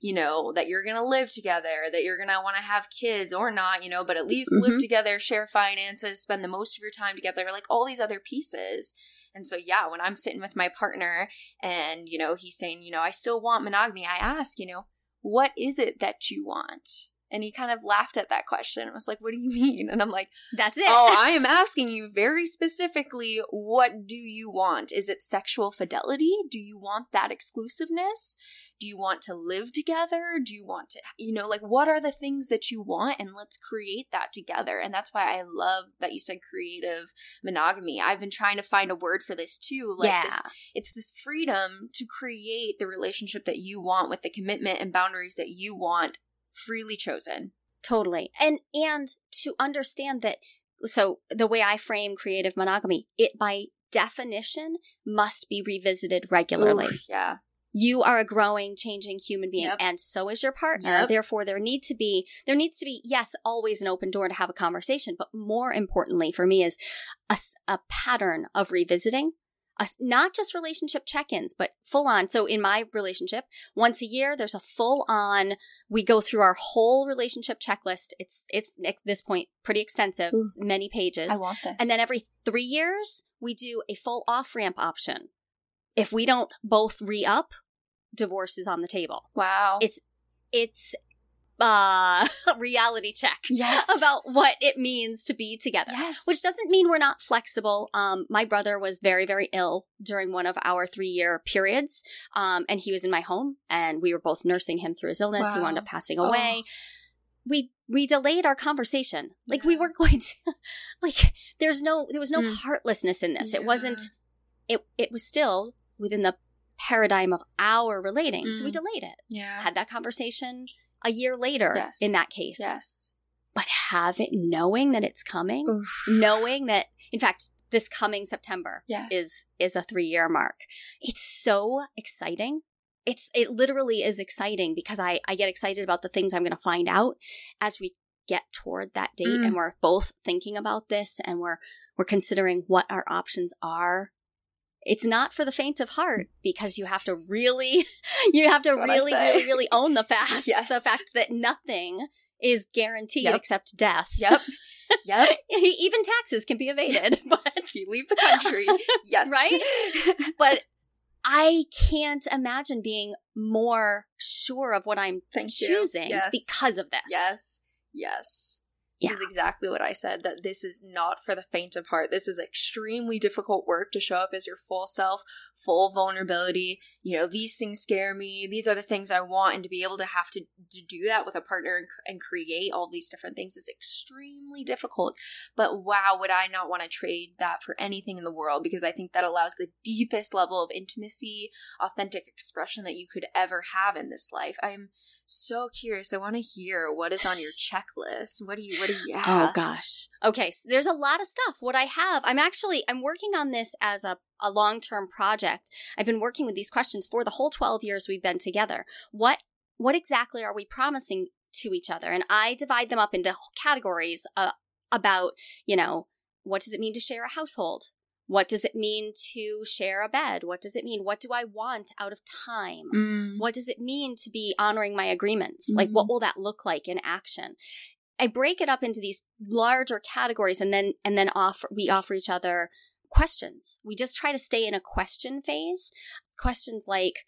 you know, that you're going to live together, that you're going to want to have kids or not, you know, but at least mm-hmm. live together, share finances, spend the most of your time together, like all these other pieces. And so, yeah, when I'm sitting with my partner and, you know, he's saying, you know, I still want monogamy, I ask, you know, what is it that you want? And he kind of laughed at that question. I was like, what do you *laughs* mean? And I'm like, that's it. oh, I am *laughs* asking you very specifically, what do you want? Is it sexual fidelity? Do you want that exclusiveness? Do you want to live together? Do you want to, you know, like what are the things that you want? And let's create that together. And that's why I love that you said creative monogamy. I've been trying to find a word for this too. Like yeah. this, it's this freedom to create the relationship that you want with the commitment and boundaries that you want freely chosen. Totally. And and to understand that so the way I frame creative monogamy, it by definition must be revisited regularly. Oof, yeah. You are a growing, changing human being, yep. and so is your partner. Yep. Therefore, there need to be there needs to be yes, always an open door to have a conversation, but more importantly for me is a, a pattern of revisiting a, not just relationship check-ins, but full on. So in my relationship, once a year, there's a full on. We go through our whole relationship checklist. It's it's at this point pretty extensive, Ooh, many pages. I want this. And then every three years, we do a full off ramp option. If we don't both re up, divorce is on the table. Wow. It's it's uh, *laughs* reality check yes. *laughs* about what it means to be together. Yes. Which doesn't mean we're not flexible. Um, my brother was very, very ill during one of our three year periods. Um, and he was in my home and we were both nursing him through his illness. Wow. He wound up passing away. Oh. We, we delayed our conversation. Like yeah. we weren't *laughs* going to, like, there's no, there was no mm. heartlessness in this. Yeah. It wasn't, it, it was still within the paradigm of our relating. Mm. So we mm. delayed it. Yeah. Had that conversation a year later yes. in that case. Yes. But have it knowing that it's coming, Oof. knowing that, in fact, this coming September yeah. is is a three year mark. It's so exciting. It's it literally is exciting because I I get excited about the things I'm going to find out as we get toward that date, mm. and we're both thinking about this, and we're we're considering what our options are it's not for the faint of heart *laughs* because you have to really *laughs* you have to really really really own the fact *laughs* yes. the fact that nothing is guaranteed yep. except death. Yep. Yep. Even taxes can be evaded but you leave the country. Yes. Right? But i can't imagine being more sure of what i'm Thank choosing yes. because of this. Yes. Yes this yeah. is exactly what I said that this is not for the faint of heart. This is extremely difficult work to show up as your full self, full vulnerability. You know, these things scare me. These are the things I want. And to be able to have to, to do that with a partner and, and create all these different things is extremely difficult. But wow, would I not want to trade that for anything in the world? Because I think that allows the deepest level of intimacy, authentic expression that you could ever have in this life. I'm so curious. I want to hear what is on your checklist. What do you, what do you, have? Oh gosh. Okay. So there's a lot of stuff. What I have, I'm actually, I'm working on this as a, a long-term project. I've been working with these questions for the whole 12 years we've been together. What, what exactly are we promising to each other? And I divide them up into categories uh, about, you know, what does it mean to share a household? What does it mean to share a bed? What does it mean? What do I want out of time? Mm. What does it mean to be honoring my agreements? Mm. Like, what mm-hmm. will that look like in action? I break it up into these larger categories and then, and then offer, we offer each other questions. We just try to stay in a question phase. Questions like,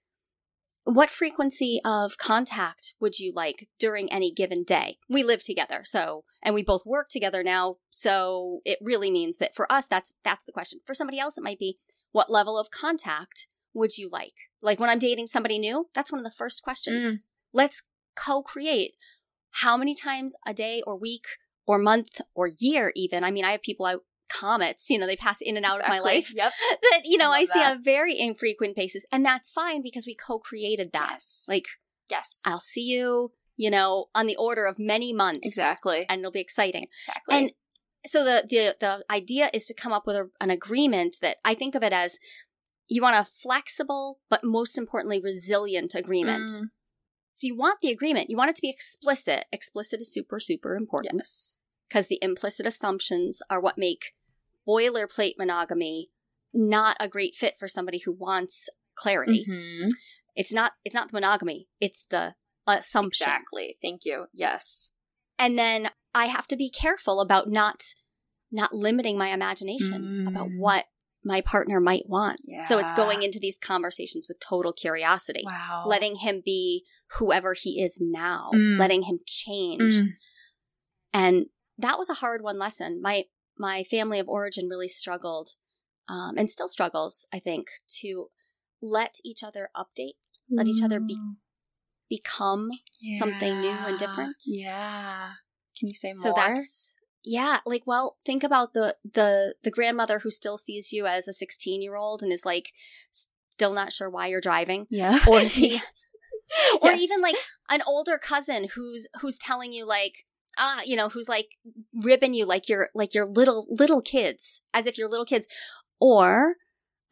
what frequency of contact would you like during any given day? We live together, so and we both work together now, so it really means that for us that's that's the question. For somebody else it might be what level of contact would you like? Like when I'm dating somebody new, that's one of the first questions. Mm. Let's co-create how many times a day or week or month or year even. I mean, I have people I comets, you know, they pass in and out exactly. of my life. Yep. *laughs* That, you know, I, I see that. on a very infrequent basis. And that's fine because we co created that. Yes. Like, yes. I'll see you, you know, on the order of many months. Exactly. And it'll be exciting. Exactly. And so the, the, the idea is to come up with a, an agreement that I think of it as you want a flexible, but most importantly, resilient agreement. Mm. So you want the agreement. You want it to be explicit. Explicit is super, super important. Yes. Because the implicit assumptions are what make boilerplate monogamy not a great fit for somebody who wants clarity. Mm-hmm. It's not it's not the monogamy, it's the assumption. Exactly. Thank you. Yes. And then I have to be careful about not not limiting my imagination mm. about what my partner might want. Yeah. So it's going into these conversations with total curiosity. Wow. Letting him be whoever he is now, mm. letting him change. Mm. And that was a hard one lesson. My my family of origin really struggled um, and still struggles, I think, to let each other update, let each other be become yeah. something new and different. Yeah. Can you say more? So that's yeah, like well, think about the the the grandmother who still sees you as a 16-year-old and is like still not sure why you're driving. Yeah. Or *laughs* the *laughs* or even like an older cousin who's who's telling you like ah, you know, who's like ribbing you like you're like your little little kids, as if you're little kids, or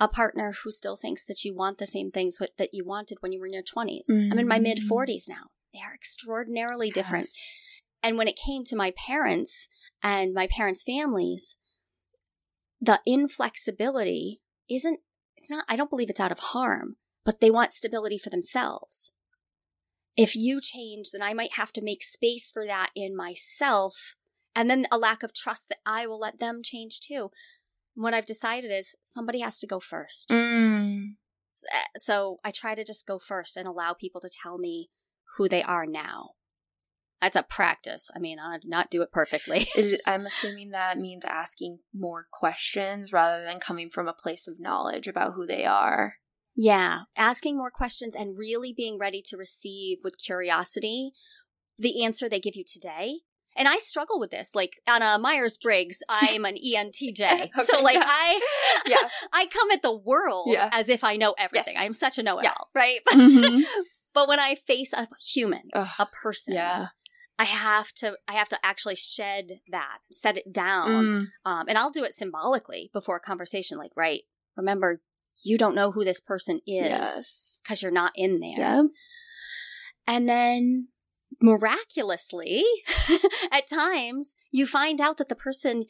a partner who still thinks that you want the same things that you wanted when you were in your 20s. Mm-hmm. I'm in my mid 40s now. They are extraordinarily yes. different. And when it came to my parents and my parents' families, the inflexibility isn't, it's not, I don't believe it's out of harm, but they want stability for themselves. If you change, then I might have to make space for that in myself. And then a lack of trust that I will let them change too what I've decided is somebody has to go first. Mm. Eh, so I try to just go first and allow people to tell me who they are now. That's a practice. I mean, I did not do it perfectly. *laughs* I'm assuming that means asking more questions rather than coming from a place of knowledge about who they are. Yeah, asking more questions and really being ready to receive with curiosity the answer they give you today and I struggle with this. Like on a Myers Briggs, *laughs* I'm an ENTJ. *laughs* okay, so like. I *laughs* yeah. I come at the world yeah. as if I know everything. Yes. I'm such a know-it-all, yeah. right? Mm-hmm. but when I face a human, Ugh. a person, yeah. I have to I have to actually shed that, set it down. Mm. Um, and I'll do it symbolically before a conversation like, right, remember you don't know who this person is because yes. you're not in there. Yeah. And then miraculously, *laughs* at times, you find out that the person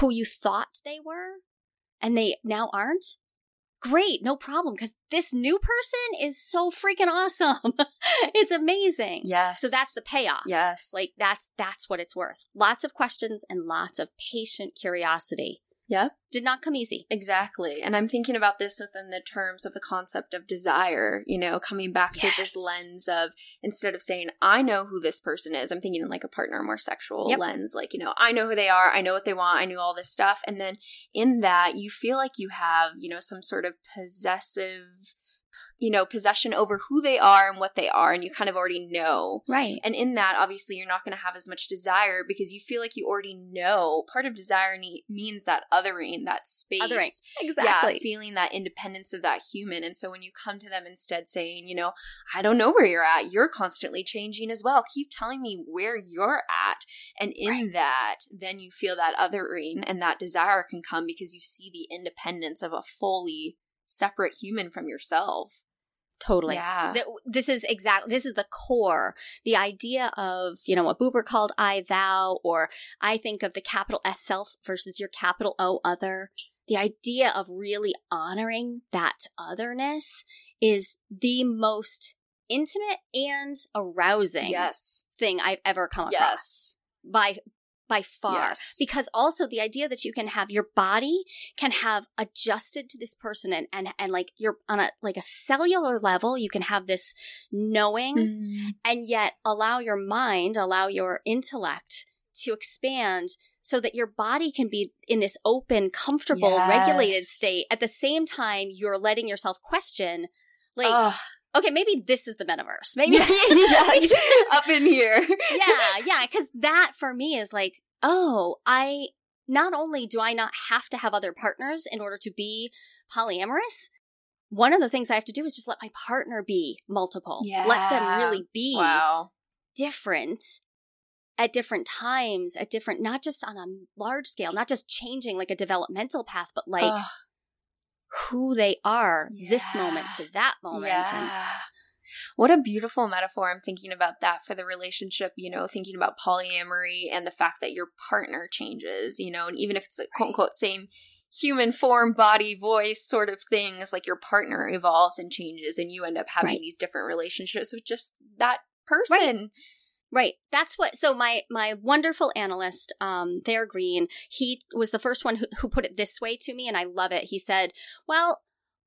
who you thought they were and they now aren't, great, no problem, because this new person is so freaking awesome. *laughs* it's amazing. Yes. So that's the payoff. Yes. Like that's that's what it's worth. Lots of questions and lots of patient curiosity. Yeah. Did not come easy. Exactly. And I'm thinking about this within the terms of the concept of desire, you know, coming back yes. to this lens of instead of saying, I know who this person is, I'm thinking in like a partner, more sexual yep. lens. Like, you know, I know who they are, I know what they want, I knew all this stuff. And then in that, you feel like you have, you know, some sort of possessive you know, possession over who they are and what they are, and you kind of already know. Right. And in that, obviously, you're not going to have as much desire because you feel like you already know. Part of desire ne- means that othering, that space. Othering. Exactly. Yeah, feeling that independence of that human. And so when you come to them instead saying, you know, I don't know where you're at, you're constantly changing as well. Keep telling me where you're at. And in right. that, then you feel that othering and that desire can come because you see the independence of a fully separate human from yourself. Totally. Yeah. This is exactly, this is the core. The idea of, you know, what Buber called I, thou, or I think of the capital S self versus your capital O other. The idea of really honoring that otherness is the most intimate and arousing yes. thing I've ever come yes. across by by far yes. because also the idea that you can have your body can have adjusted to this person and and and like you're on a like a cellular level you can have this knowing mm. and yet allow your mind allow your intellect to expand so that your body can be in this open comfortable yes. regulated state at the same time you're letting yourself question like Ugh okay, maybe this is the metaverse. *laughs* Maybe yeah, up in here. *laughs* yeah, yeah, because that for me is like, oh, I not only do I not have to have other partners in order to be polyamorous, one of the things I have to do is just let my partner be multiple. Yeah. Let them really be wow. different at different times, at different, not just on a large scale, not just changing like a developmental path, but like Ugh who they are yeah. this moment to that moment. Yeah. What a beautiful metaphor. I'm thinking about that for the relationship, you know, thinking about polyamory and the fact that your partner changes, you know, and even if it's the quote unquote same human form, body, voice sort of things, like your partner evolves and changes and you end up having right. these different relationships with just that person. Right. Right. That's what so my my wonderful analyst, um, Thayer Greene, he was the first one who, who put it this way to me, and I love it. He said, Well,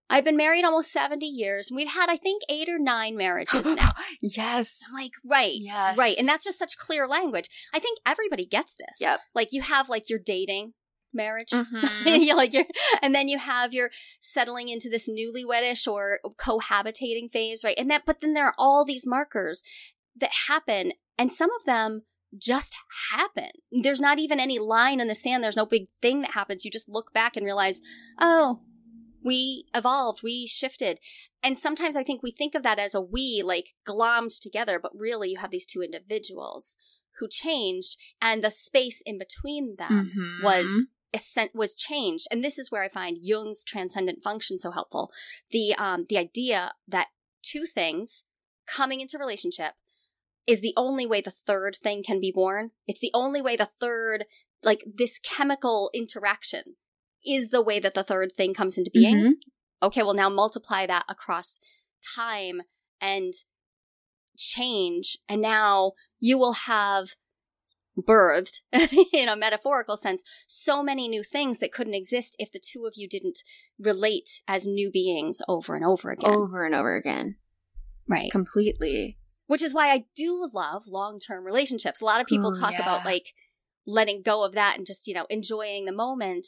I've been married almost 70 years, and we've had, I think, eight or nine marriages *laughs* now. yes. I'm like, right. Yes. Right. And that's just such clear language. I think everybody gets this. Yep. Like you have like your dating marriage. *laughs* Mhm. you like you're, and then you have your settling into this newlywedish or cohabitating phase, right? And that, but then there are all these markers that happen, and some of them just happen. There's not even any line in the sand. There's no big thing that happens. You just look back and realize, oh, we evolved, we shifted. And sometimes I think we think of that as a we, like glommed together, but really you have these two individuals who changed, and the space in between them Mhm. was ascent was changed and this is where i find jung's transcendent function so helpful the um the idea that two things coming into relationship is the only way the third thing can be born it's the only way the third like this chemical interaction is the way that the third thing comes into being Mhm. okay well now multiply that across time and change and now you will have birthed *laughs* in a metaphorical sense so many new things that couldn't exist if the two of you didn't relate as new beings over and over again Over and over again. right Completely. Which is why i do love long-term relationships a lot of people Ooh, talk yeah. about like letting go of that and just you know enjoying the moment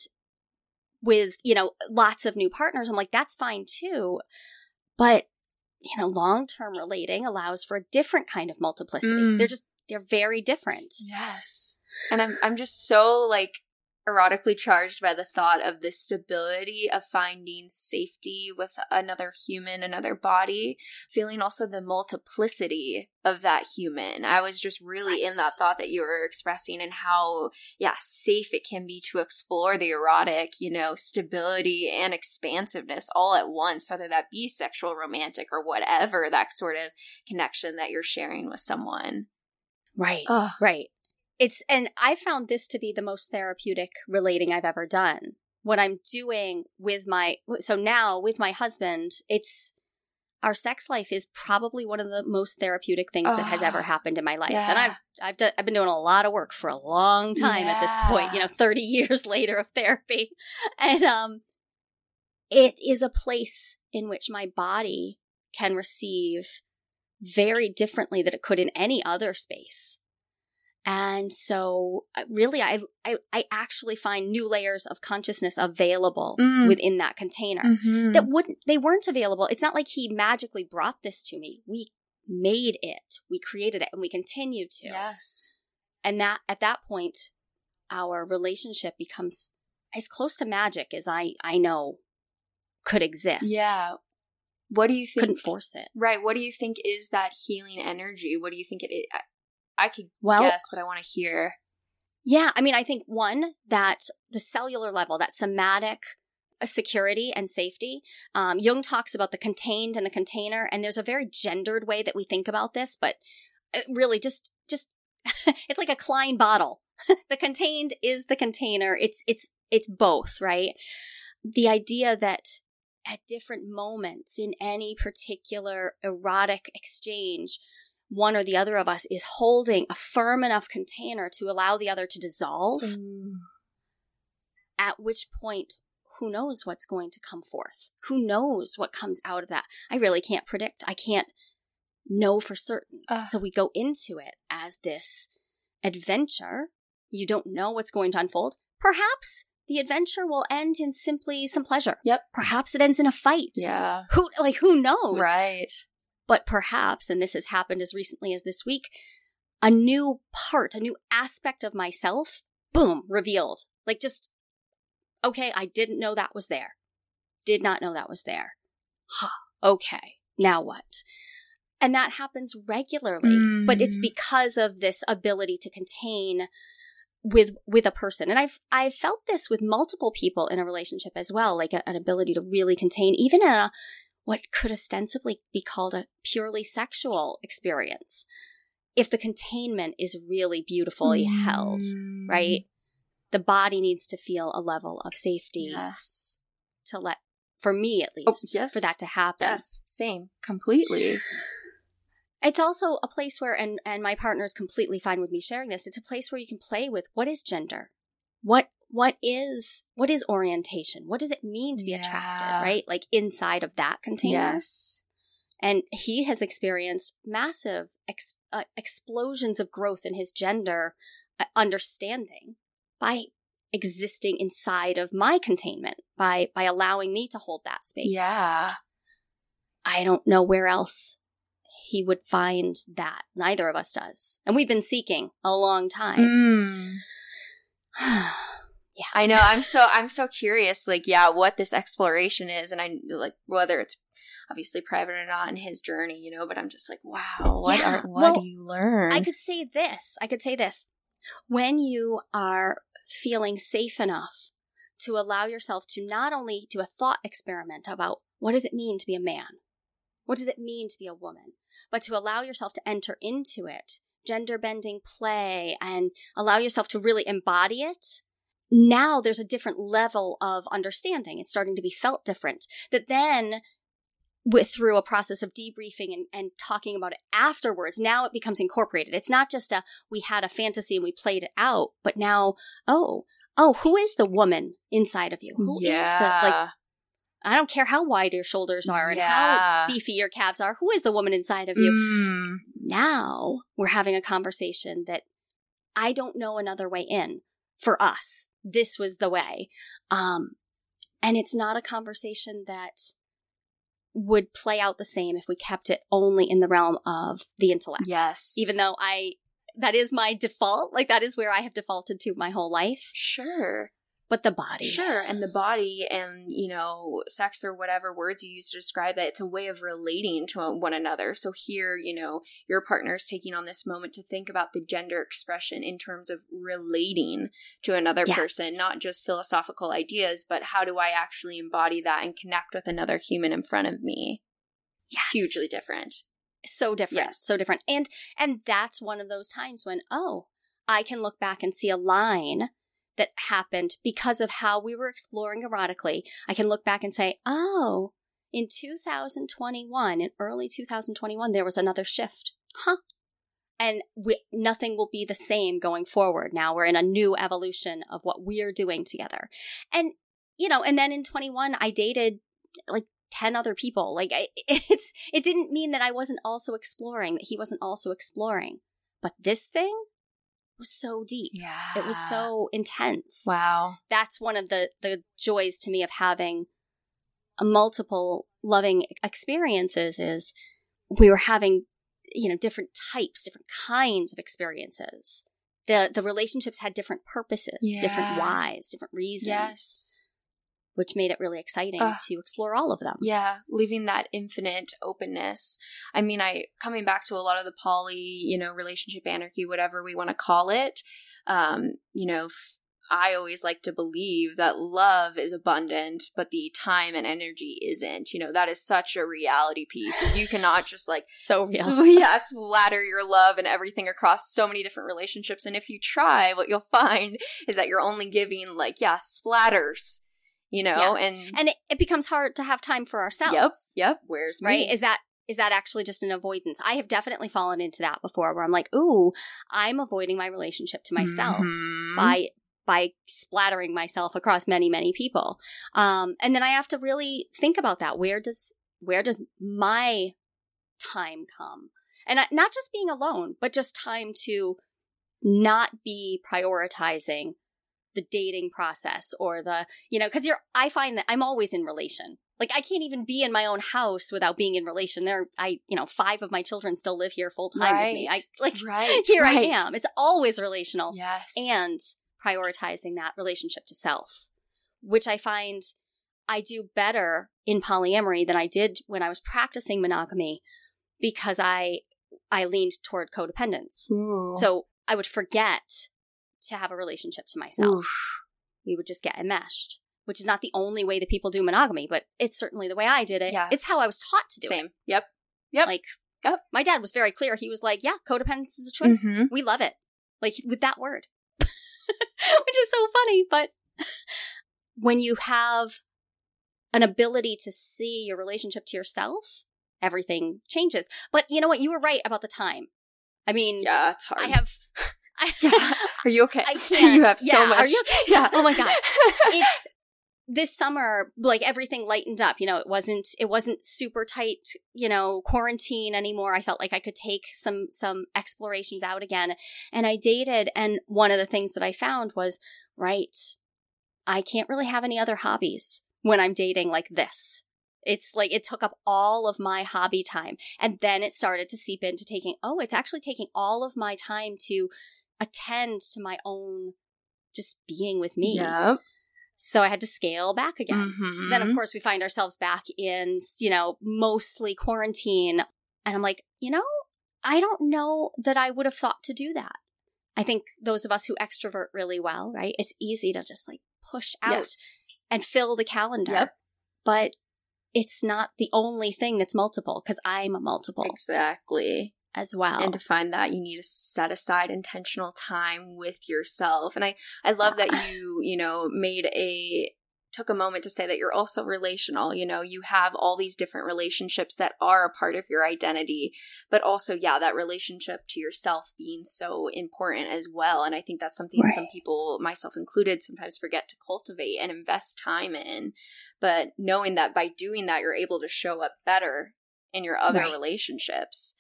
with you know lots of new partners i'm like that's fine too but you know long-term relating allows for a different kind of multiplicity Mm. they're just they're very different Yes. And I'm I'm just so like erotically charged by the thought of the stability of finding safety with another human, another body, feeling also the multiplicity of that human. I was just really in that thought that you were expressing and how, yeah, safe it can be to explore the erotic, you know, stability and expansiveness all at once, whether that be sexual, romantic, or whatever that sort of connection that you're sharing with someone. right Oh, Right. It's and I found this to be the most therapeutic relating I've ever done. What I'm doing with my so now with my husband, it's our sex life is probably one of the most therapeutic things that has ever Ah, happened in my life. And. I've I've done, I've been doing a lot of work for a long time at this point, you know, 30 years *laughs* later of therapy. And um it is a place in which my body can receive very differently than it could in any other space. And so uh, really I I, I actually find new layers of consciousness available Mm. within that container Mhm. that wouldn't they weren't available. It's not like he magically brought this to me. We made it. We created it and we continue to. Yes. And that at that point our relationship becomes as close to magic as I I know could exist. Yeah. What do you think? Couldn't force it. Right. What do you think is that healing energy? What do you think it is? I, could Well- guess, but I want to hear. Yeah, I mean, I think one that the cellular level, that somatic uh, security and safety. Um, Jung talks about the contained and the container, and there's a very gendered way that we think about this, but really just just *laughs* it's like a Klein bottle. *laughs* the contained is the container. It's it's it's both, right? The idea that at different moments in any particular erotic exchange, one or the other of us is holding a firm enough container to allow the other to dissolve, at which point, who knows what's going to come forth? Who knows what comes out of that? I really can't predict. I can't know for certain. Ugh. So we go into it as this adventure. You don't know what's going to unfold. Perhaps the adventure will end in simply some pleasure. Yep. Perhaps it ends in a fight. Yeah. Who like who knows? Right. But perhaps, and this has happened as recently as this week, a new part, a new aspect of myself, boom, revealed. Like just, okay, I didn't know that was there. Did not know that was there. Huh, okay, now what? And that happens regularly, but it's Mm. because of this ability to contain with with a person and i've i've felt this with multiple people in a relationship as well like a, an ability to really contain even in a what could ostensibly be called a purely sexual experience if the containment is really beautifully held Mm. right the body needs to feel a level of safety Yes. to let for me at Oh, least yes. for that to happen Yes. Same. Completely. it's also a place where and and my partner is completely fine with me sharing this it's a place where you can play with what is gender what what is what is orientation what does it mean to be yeah. attracted right like inside of that container yes and he has experienced massive ex- uh, explosions of growth in his gender uh, understanding by existing inside of my containment by by allowing me to hold that space yeah i don't know where else he would find that. Neither of us does. And we've been seeking a long time. Mm. *sighs* *sighs* *sighs* yeah. I know. I'm so I'm so curious like yeah, what this exploration is and I like whether it's obviously private or not in his journey, you know, but I'm just like, wow, what yeah. are what well, do you learn? I could say this. I could say this. When you are feeling safe enough to allow yourself to not only do a thought experiment about what does it mean to be a man? What does it mean to be a woman? but to allow yourself to enter into it, gender bending play, and allow yourself to really embody it. Now there's a different level of understanding. It's starting to be felt different. That then with through a process of debriefing and, and talking about it afterwards now it becomes incorporated it's not just a we had a fantasy and we played it out but now oh oh who is the woman inside of you Who yeah. is the like I don't care how wide your shoulders are and how beefy your calves are. Who is the woman inside of you? Mm. Now we're having a conversation that I don't know another way in for us. This was the way. Um, and it's not a conversation that would play out the same if we kept it only in the realm of the intellect. Yes. Even though I, that is my default. Like that is where I have defaulted to my whole life. Sure but the body. Sure. And the body and, you know, sex or whatever words you use to describe that, it's a way of relating to one another. So here, you know, your partner is taking on this moment to think about the gender expression in terms of relating to another yes. person, not just philosophical ideas, but how do I actually embody that and connect with another human in front of me? Yes. Hugely different. So different. Yes. So different. And and that's one of those times when, oh, I can look back and see a line that happened because of how we were exploring erotically, I can look back and say, oh, in 2021, in early 2021, there was another shift. Huh. And we, nothing will be the same going forward. Now we're in a new evolution of what we're doing together. And, you know, and then in 21, I dated like 10 other people. Like I, *laughs* it's, it didn't mean that I wasn't also exploring, that he wasn't also exploring. But this thing, was so deep. Yeah. It was so intense. Wow. That's one of the the joys to me of having a multiple loving experiences is we were having you know different types, different kinds of experiences. The the relationships had different purposes, yeah. different whys, different reasons. Yes which made it really exciting uh, to explore all of them. Yeah, leaving that infinite openness. I mean, I coming back to a lot of the poly, you know, relationship anarchy, whatever we want to call it. Um, you know, f- I always like to believe that love is abundant, but the time and energy isn't. You know, that is such a reality piece. Is you cannot *laughs* just like so real. So, *laughs* yeah, splatter your love and everything across so many different relationships. And if you try, what you'll *laughs* find is that you're only giving like, yeah, splatters you know, yeah. and and it, it, becomes hard to have time for ourselves. Yep, yep. Where's me? right? Is that is that actually just an avoidance? I have definitely fallen into that before, where I'm like, ooh, I'm avoiding my relationship to myself mm-hmm. by by splattering myself across many many people, um, and then I have to really think about that. Where does where does my time come? And I, not just being alone, but just time to not be prioritizing the dating process or the, you know, because you're, I find that I'm always in relation. Like I can't even be in my own house without being in relation. There, I, you know, five of my children still live here full time right. with me. I like, *laughs* right, here right. I am. It's always relational. Yes, and prioritizing that relationship to self, which I find I do better in polyamory than I did when I was practicing monogamy because I I leaned toward codependence. Ooh. So I would forget to have a relationship to myself. Oof. We would just get enmeshed, which is not the only way that people do monogamy, but it's certainly the way I did it. Yeah. It's how I was taught to do Same. it. Same. Yep. Yep. Like, yep. my dad was very clear. He was like, yeah, codependence is a choice. Mm-hmm. We love it. Like, with that word, *laughs* which is so funny. But when you have an ability to see your relationship to yourself everything changes. But you know what? You were right about the time. I mean, yeah, it's hard. I have. Yeah. *laughs* Are you okay? I *laughs* can't. You have yeah. so much. Are you okay? Yeah. Oh my god. *laughs* It's this summer like everything lightened up you know it wasn't it wasn't super tight you know quarantine anymore i felt like i could take some some explorations out again and i dated and one of the things that i found was right i can't really have any other hobbies when i'm dating like this it's like it took up all of my hobby time and then it started to seep into taking oh it's actually taking all of my time to attend to my own just being with me Yep. so I had to scale back again. Mhm. Then, of course, we find ourselves back in, you know, mostly quarantine. And I'm like, you know, I don't know that I would have thought to do that. I think those of us who extrovert really well, right? It's easy to just like push out Yes. and fill the calendar. Yep. But it's not the only thing that's multiple because I'm a multiple Exactly. As well. And to find that, you need to set aside intentional time with yourself. And I, I love that *laughs* you, you know, made a took a moment to say that you're also relational. You know, you have all these different relationships that are a part of your identity, but also, yeah, that relationship to yourself being so important as well. And I think that's something some people, myself included, sometimes forget to cultivate and invest time in. But knowing that by doing that, you're able to show up better in your other Right. relationships.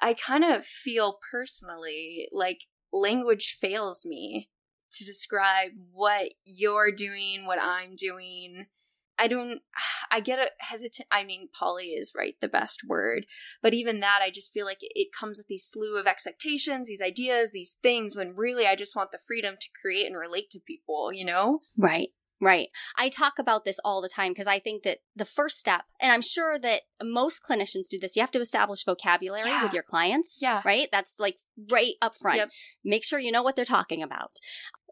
I kind of feel personally like language fails me to describe what you're doing, what I'm doing. I don't, *sighs* I get a hesitant. I mean, Poly is right, the best word. But even that, I just feel like it, it comes with these slew of expectations, these ideas, these things, when really I just want the freedom to create and relate to people, you know? Right. Right. I talk about this all the time because I think that the first step, and I'm sure that most clinicians do this, you have to establish vocabulary Yeah. with your clients. Yeah. Right? That's like right up front. Yep. Make sure you know what they're talking about.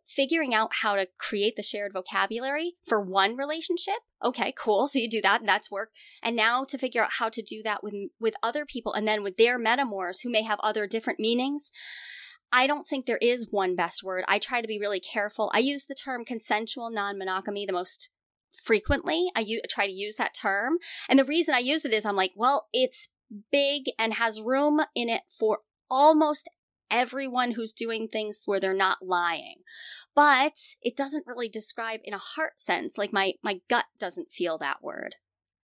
Figuring out how to create the shared vocabulary for one relationship. Okay, cool. *laughs* So you do that, and that's work. And now to figure out how to do that with with other people and then with their metamors who may have other different meanings. I don't think there is one best word. I try to be really careful. I use the term consensual non monogamy the most frequently. I u- try to use that term. And the reason I use it is I'm like, well, it's big and has room in it for almost everyone who's doing things where they're not lying. But it doesn't really describe in a heart sense. Like my, my gut doesn't feel that word.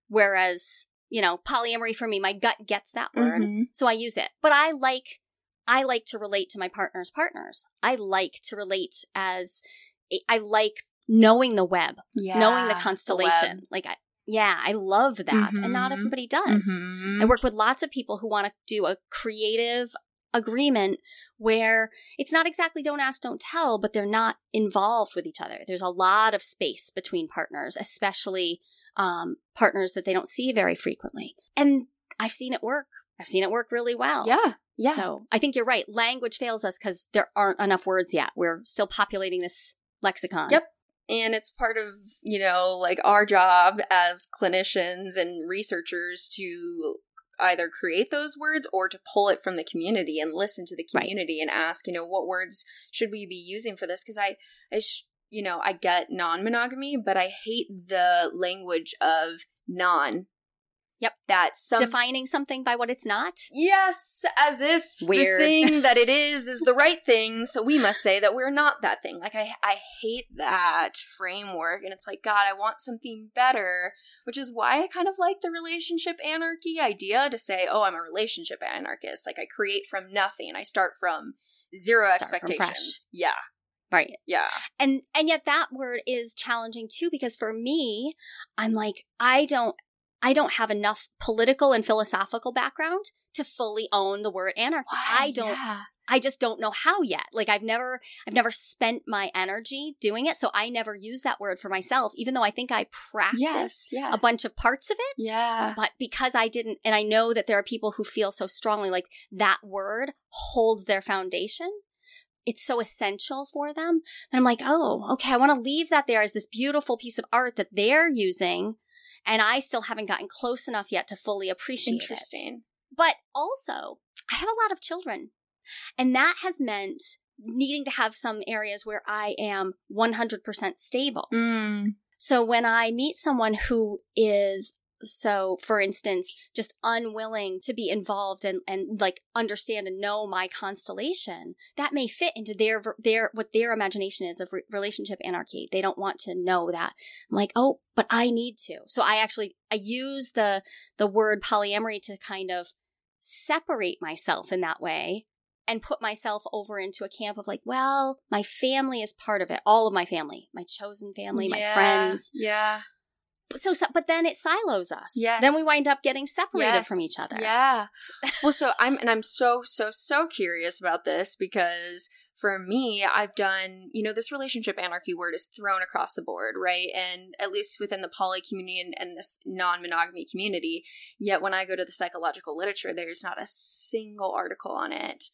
Whereas, you know, polyamory for me, my gut gets that word. Mhm. So I use it. But I like I like to relate to my partner's partners. I like to relate as I like knowing the web, Yeah. knowing the constellation. like I yeah, I love that. And not Mhm. everybody does. Mhm. I work with lots of people who want to do a creative agreement where it's not exactly don't ask, don't tell, but they're not involved with each other. There's a lot of space between partners, especially um, partners that they don't see very frequently. And I've seen it work. I've seen it work really well. Yeah. Yeah. So I think you're right. Language fails us because there aren't enough words yet. We're still populating this lexicon. Yep. and it's part of you know like our job as clinicians and researchers to either create those words or to pull it from the community and listen to the Right. community and ask you know what words should we be using for this because i i sh- you know i get non-monogamy but i hate the language of non Yep. that some Defining something by what it's not. Yes, as if Weird. the thing that it *laughs* is is the right thing, so we must say that we're not that thing. Like I I hate that framework and it's like god, I want something better, which is why I kind of like the relationship anarchy idea to say, "Oh, I'm a relationship anarchist. Like I create from nothing. I start from zero Start expectations." fresh. yeah. Right. Yeah. And and yet that word is challenging too because for me, I'm like I don't I don't have enough political and philosophical background to fully own the word anarchy. I don't Yeah. I just don't know how yet. Like I've never I've never spent my energy doing it, so I never use that word for myself even though I think I practice Yes. Yeah. a bunch of parts of it. yeah. But because I didn't, and I know that there are people who feel so strongly like that word holds their foundation, it's so essential for them that I'm like, oh, okay, I want to leave that there as this beautiful piece of art that they're using. And I still haven't gotten close enough yet to fully appreciate it. Interesting. But also, I have a lot of children. And that has meant needing to have some areas where I am 100% stable. Mm. So when I meet someone who is so for instance just unwilling to be involved and and like understand and know my constellation that may fit into their their what their imagination is of re- relationship anarchy. They don't want to know that. I'm like oh but i need to. So i actually i use the the word polyamory to kind of separate myself in that way and put myself over into a camp of like, well, my family is part of it. All of my family, my chosen family, yeah, my friends. Yeah so, so, but then it silos us. Yes. Then we wind up getting separated yes. from each other. Yeah. *laughs* well, so I'm, and I'm so, so, so curious about this because for me, I've done, you know, this relationship anarchy word is thrown across the board, right? And at least within the poly community and, and this non monogamy community. Yet when I go to the psychological literature, there's not a single article on it.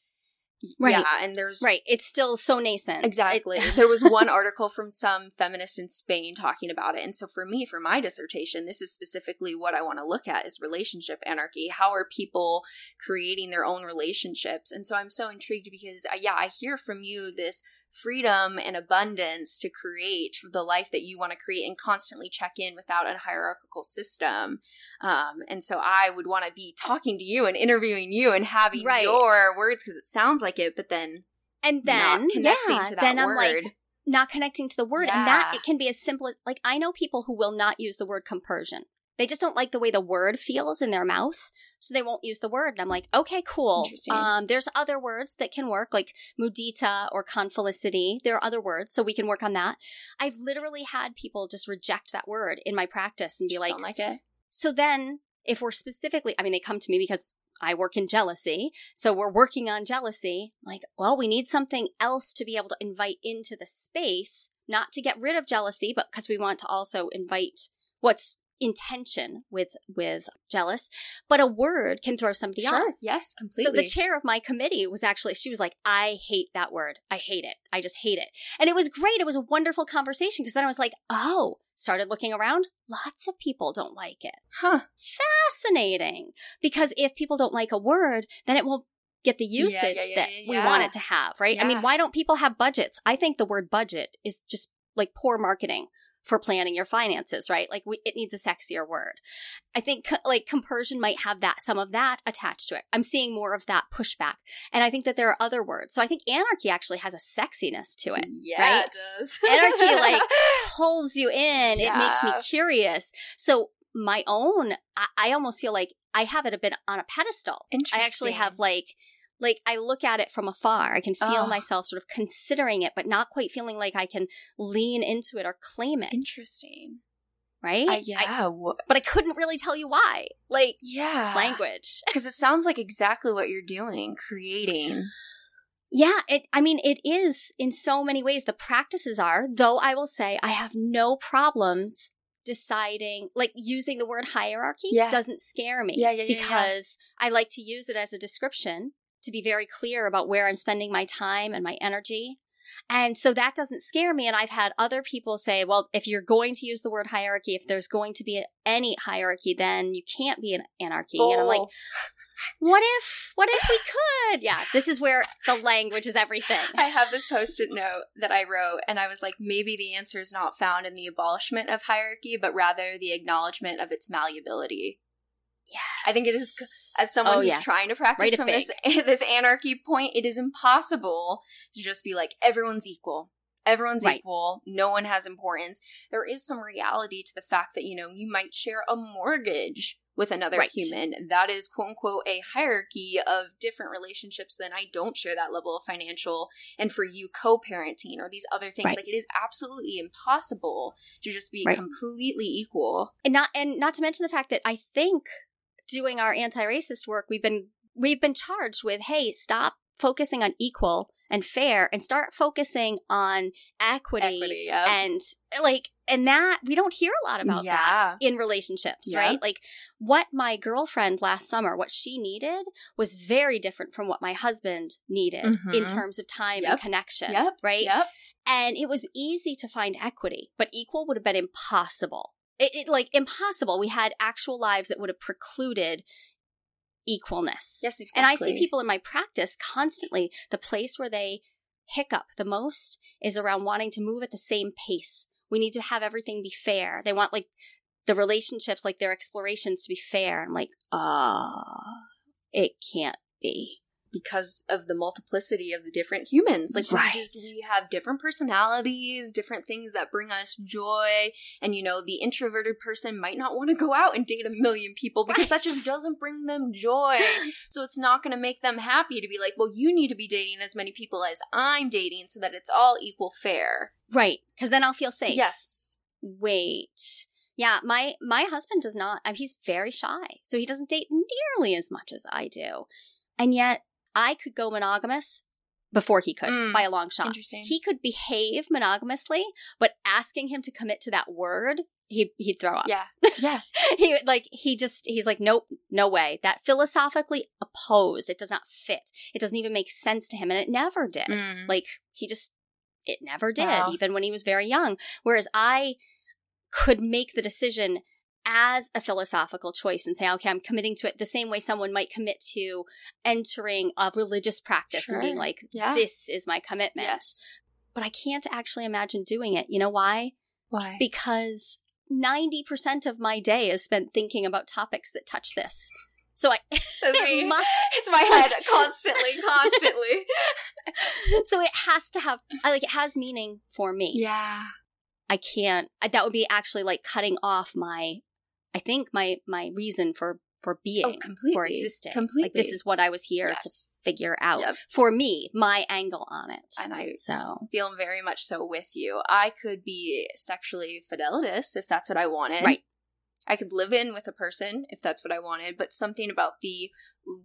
Right. Yeah, and there's right. It's still so nascent. Exactly. *laughs* there was one article from some feminist in Spain talking about it, and so for me, for my dissertation, this is specifically what I want to look at is relationship anarchy. How are people creating their own relationships? And so I'm so intrigued because, uh, yeah, I hear from you this freedom and abundance to create the life that you want to create and constantly check in without a hierarchical system. Um, and so I would want to be talking to you and interviewing you and having right. your words because it sounds like it, but then and then connecting yeah, then I'm like not connecting to the word, yeah. and that it can be as simple as like I know people who will not use the word compersion. They just don't like the way the word feels in their mouth, so they won't use the word. And I'm like, okay, cool. Um, there's other words that can work, like mudita or confelicity. There are other words, so we can work on that. I've literally had people just reject that word in my practice and be just like, don't like it. So then, if we're specifically, I mean, they come to me because I work in jealousy. So we're working on jealousy. Like, well, we need something else to be able to invite into the space, not to get rid of jealousy, but because we want to also invite what's intention with with jealous but a word can throw somebody sure, off. Yes completely so the chair of my committee was actually she was like i hate that word. I hate it. I just hate it. And it was great. It was a wonderful conversation because then i was like oh started looking around. Lots of people don't like it. Huh. Fascinating. Because if people don't like a word then it won't get the usage yeah, yeah, yeah, that we want it to have right? I mean why don't people have budgets? I think the word budget is just like poor marketing for planning your finances, right? Like we, it needs a sexier word. I think like compersion might have that, some of that attached to it. I'm seeing more of that pushback. And I think that there are other words. So I think anarchy actually has a sexiness to it. Yeah, right? it does. anarchy like *laughs* pulls you in. Yeah. It makes me curious. So my own, I, I almost feel like I have it a bit on a pedestal. Interesting. I actually have like like I look at it from afar. I can feel oh. myself sort of considering it, but not quite feeling like I can lean into it or claim it. Interesting. Right? Uh, yeah. I, but I couldn't really tell you why. Like, yeah. Language. *laughs* Because it sounds like exactly what you're doing, creating. Yeah, it I mean it is in so many ways the practices are, though I will say I have no problems deciding like using the word hierarchy yeah. doesn't scare me yeah, yeah, yeah because yeah. I like to use it as a description to be very clear about where I'm spending my time and my energy. And so that doesn't scare me. And I've had other people say, well, if you're going to use the word hierarchy, if there's going to be any hierarchy, then you can't be an anarchy. Oh. And I'm like, oh. *laughs* what if, what if we could? Yeah, this is where the language is everything. I have this post it note that I wrote, and I was like, maybe the answer is not found in the abolishment of hierarchy, but rather the acknowledgement of its malleability. Yes. I think it is as someone oh, who's yes. trying to practice from this *laughs* this anarchy point, it is impossible to just be like everyone's equal. Everyone's right. equal. No one has importance. There is some reality to the fact that, you know, you might share a mortgage with another right. human. That is quote unquote a hierarchy of different relationships Then I don't share that level of financial and for you co-parenting or these other things. Right. Like it is absolutely impossible to just be completely equal. And not and not to mention the fact that I think doing our anti-racist work, we've been we've been charged with, hey, stop focusing on equal and fair and start focusing on equity, equity yep. and like and that we don't hear a lot about yeah. that in relationships right like what my girlfriend last summer what she needed was very different from what my husband needed mm-hmm. in terms of time yep. and connection yep. right yep and it was easy to find equity but equal would have been impossible it, it, like impossible. We had actual lives that would have precluded equalness. Yes, exactly. And I see people in my practice constantly. The place where they hiccup the most is around wanting to move at the same pace. We need to have everything be fair. They want like the relationships, like their explorations to be fair. I'm like, ah, uh, it can't be because of the multiplicity of the different humans. Like right. we just we have different personalities, different things that bring us joy. And you know, the introverted person might not want to go out and date a million people because right. that just doesn't bring them joy. *laughs* so it's not going to make them happy to be like, well, you need to be dating as many people as I'm dating so that it's all equal fair. Right. Because then I'll feel safe. Yes. Wait. Yeah, my my husband does not. I mean, he's very shy, so he doesn't date nearly as much as I do. And yet, I could go monogamous before he could mm, by a long shot. Interesting. He could behave monogamously, but asking him to commit to that word, he he'd throw up. Yeah. *laughs* Yeah. he like he just he's like nope, no way. That philosophically opposed. It does not fit. It doesn't even make sense to him and it never did. Mm. Like he just it never did wow. even when he was very young. Whereas I could make the decision as a philosophical choice and say, okay, I'm committing to it the same way someone might commit to entering a religious practice sure. and being like, yeah. this is my commitment. Yes. But I can't actually imagine doing it. You know why? Why? Because 90% of my day is spent thinking about topics that touch this. So I *laughs* it must, *laughs* it's my head *laughs* constantly, constantly. so it has to have like it has meaning for me. Yeah. I can't that would be actually like cutting off my I think my my reason for for oh, being, oh, for existing. Completely. Like this is what I was here yes. to figure out. Yep. For me, my angle on it. And I so feel very much so with you. I could be sexually fidelitous if that's what I wanted. Right. I could live in with a person if that's what I wanted, but something about the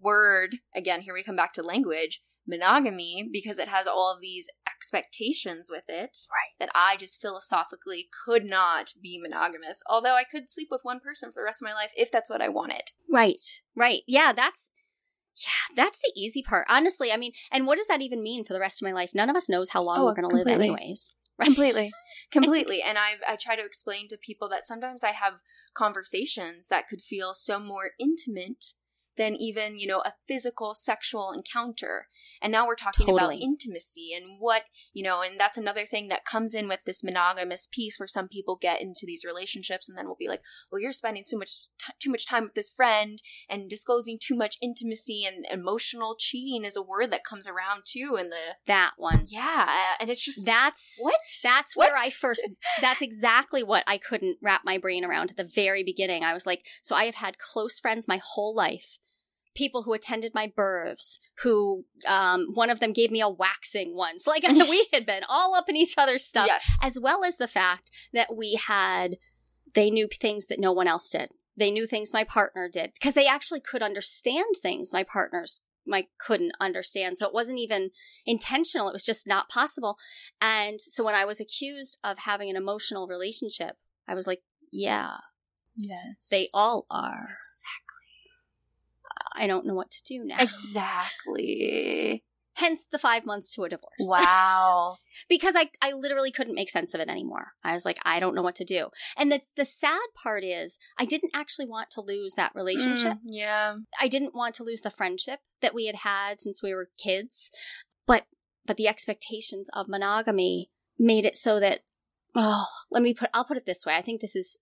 word, again, here we come back to language, monogamy because it has all of these expectations with it right. that I just philosophically could not be monogamous. Although I could sleep with one person for the rest of my life if that's what I wanted. Right. Right. Yeah, that's yeah, that's the easy part. Honestly, I mean, and what does that even mean for the rest of my life? None of us knows how long oh, we're going to live anyways. Right? Completely. *laughs* Completely. and I've I try to explain to people that sometimes I have conversations that could feel so more intimate than even, you know, a physical sexual encounter. And now we're talking totally. about intimacy and what, you know, and that's another thing that comes in with this monogamous piece where some people get into these relationships and then we'll be like, well, you're spending so much, t- too much time with this friend and disclosing too much intimacy and emotional cheating is a word that comes around too. And the, that one. Yeah. Uh, and it's just, that's, what? That's what? where I first, *laughs* that's exactly what I couldn't wrap my brain around at the very beginning. I was like, so I have had close friends my whole life people who attended my births who um, one of them gave me a waxing once. *laughs* Like *laughs* we had been all up in each other's stuff yes. as well as the fact that we had they knew things that no one else did. They knew things my partner did because they actually could understand things my partners my couldn't understand. So it wasn't even intentional. It was just not possible. And so when i was accused of having an emotional relationship i was like yeah. Yes. They all are. Exactly I don't know what to do now. Exactly. Hence the five months to a divorce. Wow. *laughs* because I, I literally couldn't make sense of it anymore. I was like, I don't know what to do. And the, the sad part is, I didn't actually want to lose that relationship. Mm, yeah. I didn't want to lose the friendship that we had had since we were kids. But, but the expectations of monogamy made it so that, oh, let me put, I'll put it this way. I think this is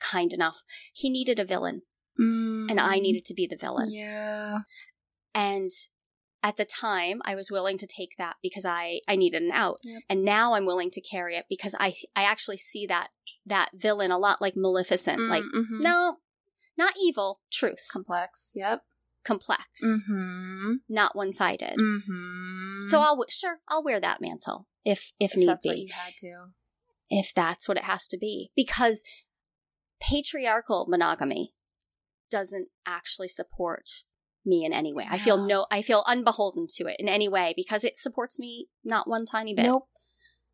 kind enough. He needed a villain. Mm. And I needed to be the villain. Yeah. And at the time I was willing to take that because I I needed an out. Yep. And now I'm willing to carry it because I I actually see that that villain a lot like Maleficent. Mm, like mm-hmm. no, not evil, truth. Complex. Yep. Complex. Mm-hmm. Not one-sided. Mm-hmm. So I'll sure I'll wear that mantle if if, if need that's be. What you had to. If that's what it has to be, because patriarchal monogamy doesn't actually support me in any way. No. I feel no I feel unbeholden to it in any way because it supports me not one tiny bit. Nope.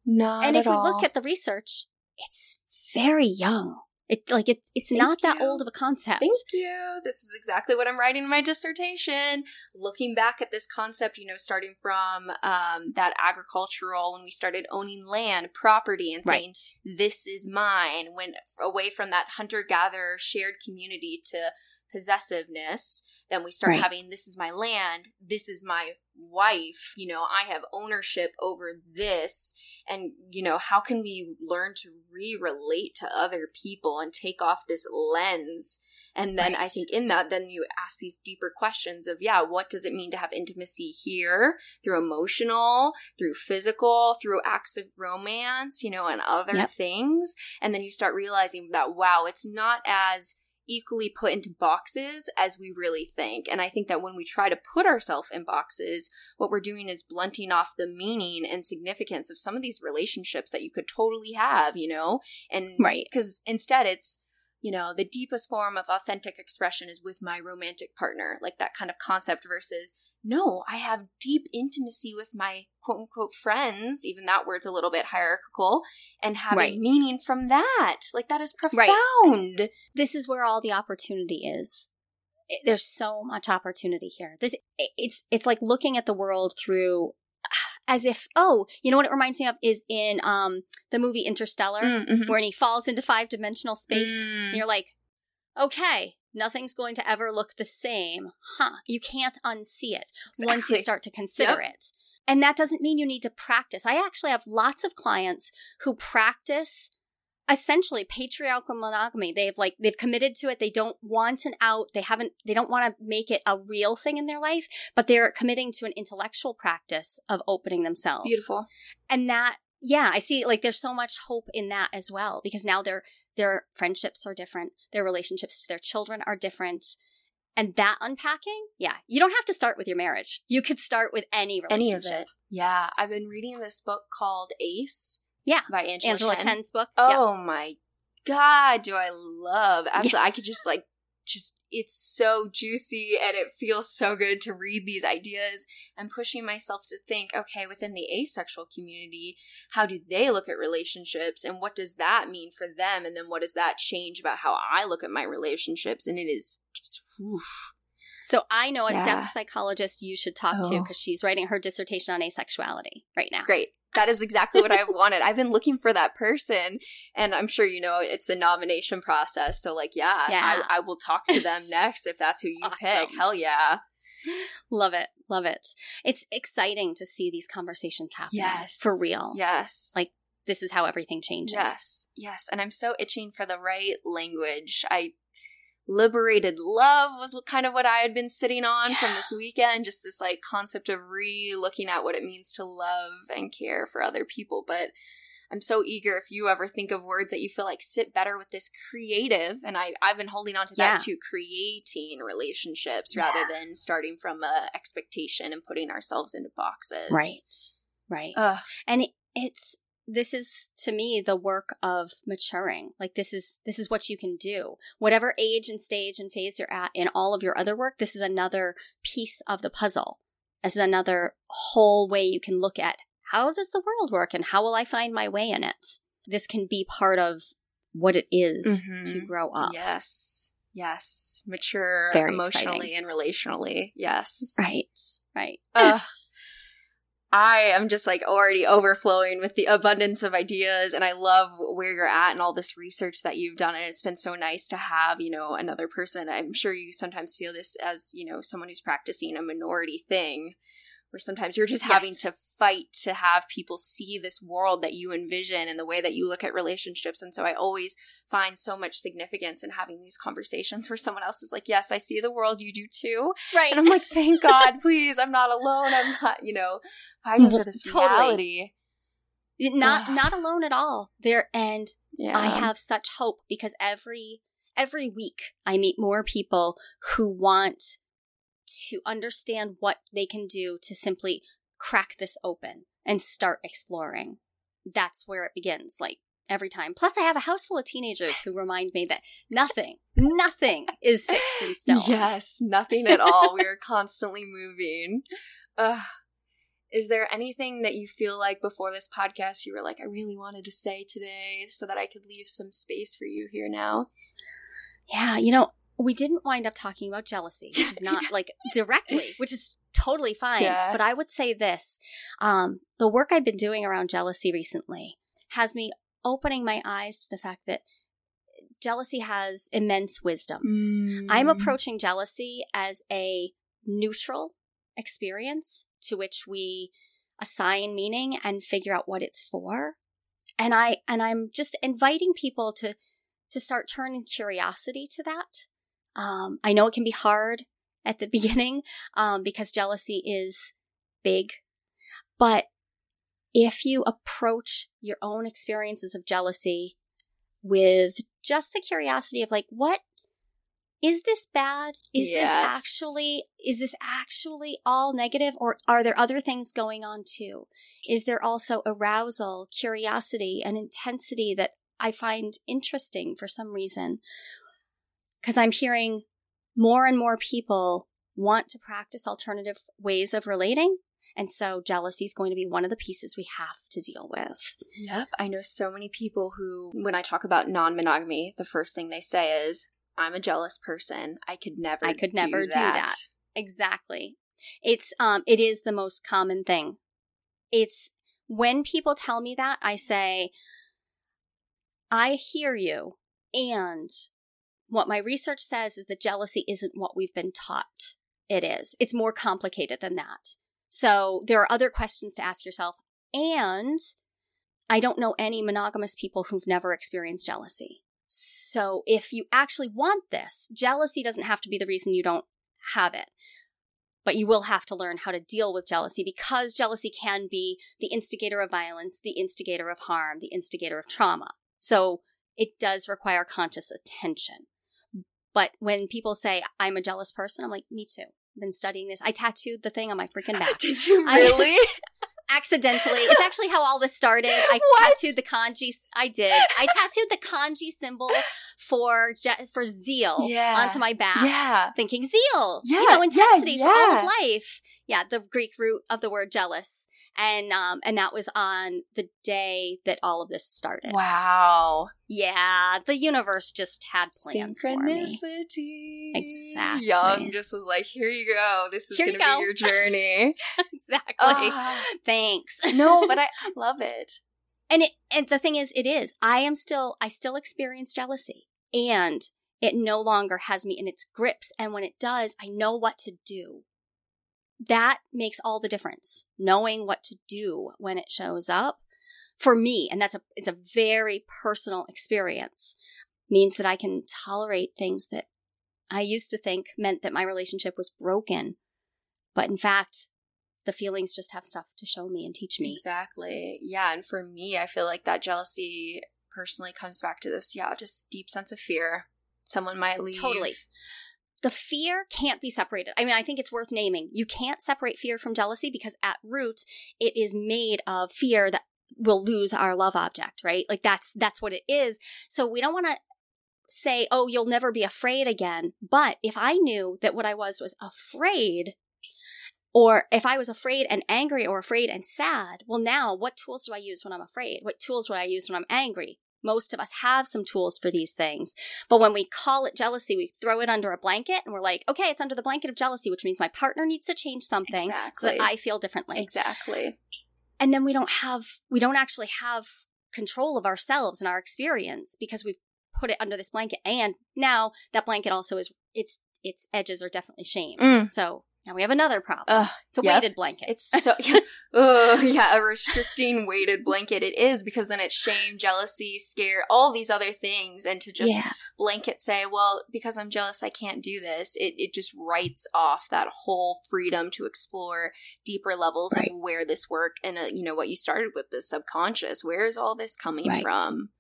Not And if we all. look at the research, it's very young. It like it's it's Thank not you. that old of a concept. Thank you. This is exactly what I'm writing in my dissertation. Looking back at this concept, you know, starting from um, that agricultural when we started owning land, property, and saying right. this is mine. Went away from that hunter gatherer shared community to possessiveness. Then we start right. having this is my land, this is my wife, you know, I have ownership over this. And, you know, how can we learn to re relate to other people and take off this lens? And then right. I think in that, then you ask these deeper questions of, yeah, what does it mean to have intimacy here through emotional, through physical, through acts of romance, you know, and other yep. things. And then you start realizing that, wow, it's not as equally put into boxes as we really think. And I think that when we try to put ourselves in boxes, what we're doing is blunting off the meaning and significance of some of these relationships that you could totally have, you know? And right. Because instead it's, you know, the deepest form of authentic expression is with my romantic partner, like that kind of concept versus no, I have deep intimacy with my quote unquote friends, even that word's a little bit hierarchical, and having right. meaning from that. Like that is profound. Right. This is where all the opportunity is. It, there's so much opportunity here. This it's it's like looking at the world through *sighs* as if oh you know what it reminds me of is in um the movie interstellar mm, mm-hmm. where he falls into five dimensional space mm. and you're like okay nothing's going to ever look the same. Huh. You can't unsee it exactly. once you start to consider yep. it. And that doesn't mean you need to practice. I actually have lots of clients who practice essentially patriarchal monogamy. They've like they've committed to it. They don't want an out. They haven't they don't want to make it a real thing in their life, but they're committing to an intellectual practice of opening themselves. Beautiful. And that yeah, I see like there's so much hope in that as well because now they're their friendships are different. Their relationships to their children are different. And that unpacking, yeah, you don't have to start with your marriage. You could start with any relationship. Any of it. Yeah. I've been reading this book called Ace. Yeah. By Angela, Angela Chen. Chen's book. Oh yeah. my God, do I love *laughs* absolutely yeah. I could just like just it's so juicy and it feels so good to read these ideas and pushing myself to think okay within the asexual community how do they look at relationships and what does that mean for them? And then what does that change about how i look at my relationships? And it is just whew. so i know a depth psychologist you should talk oh. to because she's writing her dissertation on asexuality right now. Great that is exactly what I've *laughs* wanted. I've been looking for that person, and I'm sure you know it's the nomination process. So, like, yeah, yeah. I, I will talk to them *laughs* next if that's who you awesome. pick. Hell yeah. Love it. Love it. It's exciting to see these conversations happen. Yes. For real. Yes. Like, this is how everything changes. Yes. Yes. And I'm so itching for the right language. I liberated love was kind of what I had been sitting on yeah. from this weekend. Just this like concept of re looking at what it means to love and care for other people. But I'm so eager if you ever think of words that you feel like sit better with this creative, and I, I've been holding on to that yeah. too, creating relationships yeah. rather than starting from a expectation and putting ourselves into boxes. Right. Right. Ugh. And it, it's this is to me the work of maturing. Like this is this is what you can do. Whatever age and stage and phase you're at in all of your other work this is another piece of the puzzle. This is another whole way you can look at how does the world work and how will i find my way in it? This can be part of what it is mm-hmm. to grow up. Yes. Yes. Mature Very emotionally exciting. and relationally. Yes. Right. Right. Uh, I am just like already overflowing with the abundance of ideas and I love where you're at and all this research that you've done and it's been so nice to have, you know, another person. I'm sure you sometimes feel this as, you know, someone who's practicing a minority thing where sometimes you're just yes. having to fight to have people see this world that you envision and the way that you look at relationships. And so I always find so much significance in having these conversations where someone else is like, Yes, I see the world, you do too. Right. And I'm like, *laughs* Thank God, please, I'm not alone. I'm not, you know, fighting for this totally. reality. Not not alone at all. There and yeah. I have such hope because every every week I meet more people who want to understand what they can do to simply crack this open and start exploring. That's where it begins, like every time. Plus, I have a house full of teenagers who remind me that nothing, nothing is fixed in *laughs* stone. Yes, nothing at all. we are constantly moving. Uh, is there anything that you feel like before this podcast you were like, I really wanted to say today so that I could leave some space for you here now? Yeah, you know, we didn't wind up talking about jealousy, which is *laughs* not like directly, which is totally fine. Yeah. But I would say this um, the work I've been doing around jealousy recently has me opening my eyes to the fact that jealousy has immense wisdom. Mm. I'm approaching jealousy as a neutral experience to which we assign meaning and figure out what it's for. And I and I'm just inviting people to to start turning curiosity to that. Um, I know it can be hard at the *laughs* beginning um, because jealousy is big, but if you approach your own experiences of jealousy with just the curiosity of like, what is this bad? Is yes. this actually is this actually all negative or are there other things going on too? Is there also arousal, curiosity and intensity that I find interesting for some reason? Cuz I'm hearing more and more people want to practice alternative ways of relating and so jealousy is going to be one of the pieces we have to deal with. Yep. I know so many people who, when I talk about non monogamy, the first thing they say is, I'm a jealous person. I could never I could never do that. do that. Exactly. It's um it is the most common thing. It's when people tell me that, I say I hear you and what my research says is that jealousy isn't what we've been taught it is. It's more complicated than that. So there are other questions to ask yourself. And I don't know any monogamous people who've never experienced jealousy. So if you actually want this, jealousy doesn't have to be the reason you don't have it. But you will have to learn how to deal with jealousy because jealousy can be the instigator of violence, the instigator of harm, the instigator of trauma. So it does require conscious attention. But when people say, I'm a jealous person, I'm like, me too I've been studying this. I tattooed the thing on my freaking back. *laughs* Did you *laughs* really? I, accidentally. It's actually how all this started. I *laughs* what? tattooed the kanji. I did. I tattooed the kanji symbol for je- for zeal yeah. onto my back. Yeah, thinking zeal. Yeah, you know, intensity yeah, yeah. for all of life. Yeah, the Greek root of the word jealous and um and that was on the day that all of this started. Wow. Yeah, the universe just had plans Synchronicity. Exactly. Jung just was like, "Here you go. This is going to be your journey." *laughs* exactly. Uh, Thanks. *laughs* no, but *laughs* I love it. And it and the thing is, it is. I am still. I still experience jealousy, and it no longer has me in its grips. And when it does, I know what to do that makes all the difference knowing what to do when it shows up. For me and that's a it's a very personal experience means that i can tolerate things that i used to think meant that my relationship was broken but in fact the feelings just have stuff to show me and teach me. Exactly. Yeah and for me i feel like that jealousy personally comes back to this yeah just deep sense of fear. Someone might leave totally the fear can't be separated. I mean, I think it's worth naming. You can't separate fear from jealousy because at root, it is made of fear that we'll lose our love object, right? Like that's that's what it is. So we don't want to say, "Oh, you'll never be afraid again." But if I knew that what I was was afraid, or if I was afraid and angry or afraid and sad, well, now what tools do I use when I'm afraid? What tools would I use when I'm angry? Most of us have some tools for these things. But when we call it jealousy, we throw it under a blanket and we're like, okay, it's under the blanket of jealousy, which means my partner needs to change something exactly. so that I feel differently. Exactly. And then we don't have, we don't actually have control of ourselves and our experience because we've put it under this blanket. And now that blanket also is, its its edges are definitely shame. Mm. So now we have another problem. Uh, it's a yep. weighted blanket. It's *laughs* so yeah, uh, yeah, a restricting weighted blanket. It is because then it's shame, jealousy, scare, all these other things, and to just yeah. blanket say, "Well, because I'm jealous, I can't do this." It it just writes off that whole freedom to explore deeper levels right. of where this work and uh, you know what you started with the subconscious. Where is all this coming right. from?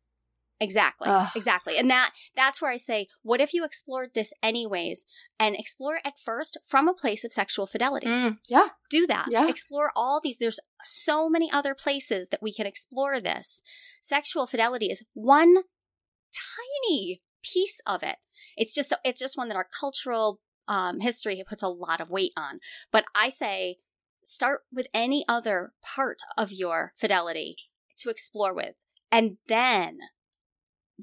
Exactly. Ugh. Exactly. And that that's where I say, what if you explored this anyways and explore at first from a place of sexual fidelity? Mm, yeah. Do that. Yeah. Explore all these there's so many other places that we can explore this. Sexual fidelity is one tiny piece of it. It's just it's just one that our cultural um, history puts a lot of weight on. But I say start with any other part of your fidelity to explore with. And then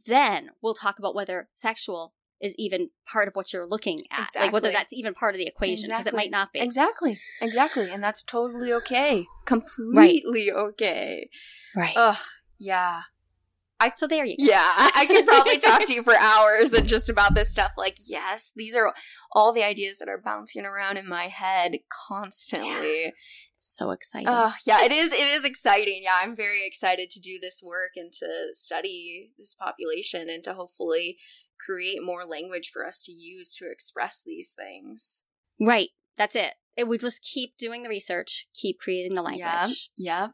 then we'll talk about whether sexual is even part of what you're looking at. Exactly. Like whether that's even part of the equation because exactly. it might not be. Exactly. Exactly. And that's totally okay. Completely right. okay. Right. Ugh. Yeah. I, so there you go. Yeah, I could probably *laughs* talk to you for hours and just about this stuff. Like, yes, these are all the ideas that are bouncing around in my head constantly. Yeah. So exciting. Oh, yeah, it is. It is exciting. Yeah, I'm very excited to do this work and to study this population and to hopefully create more language for us to use to express these things. Right. That's it. We just keep doing the research, keep creating the language. Yeah. Yep.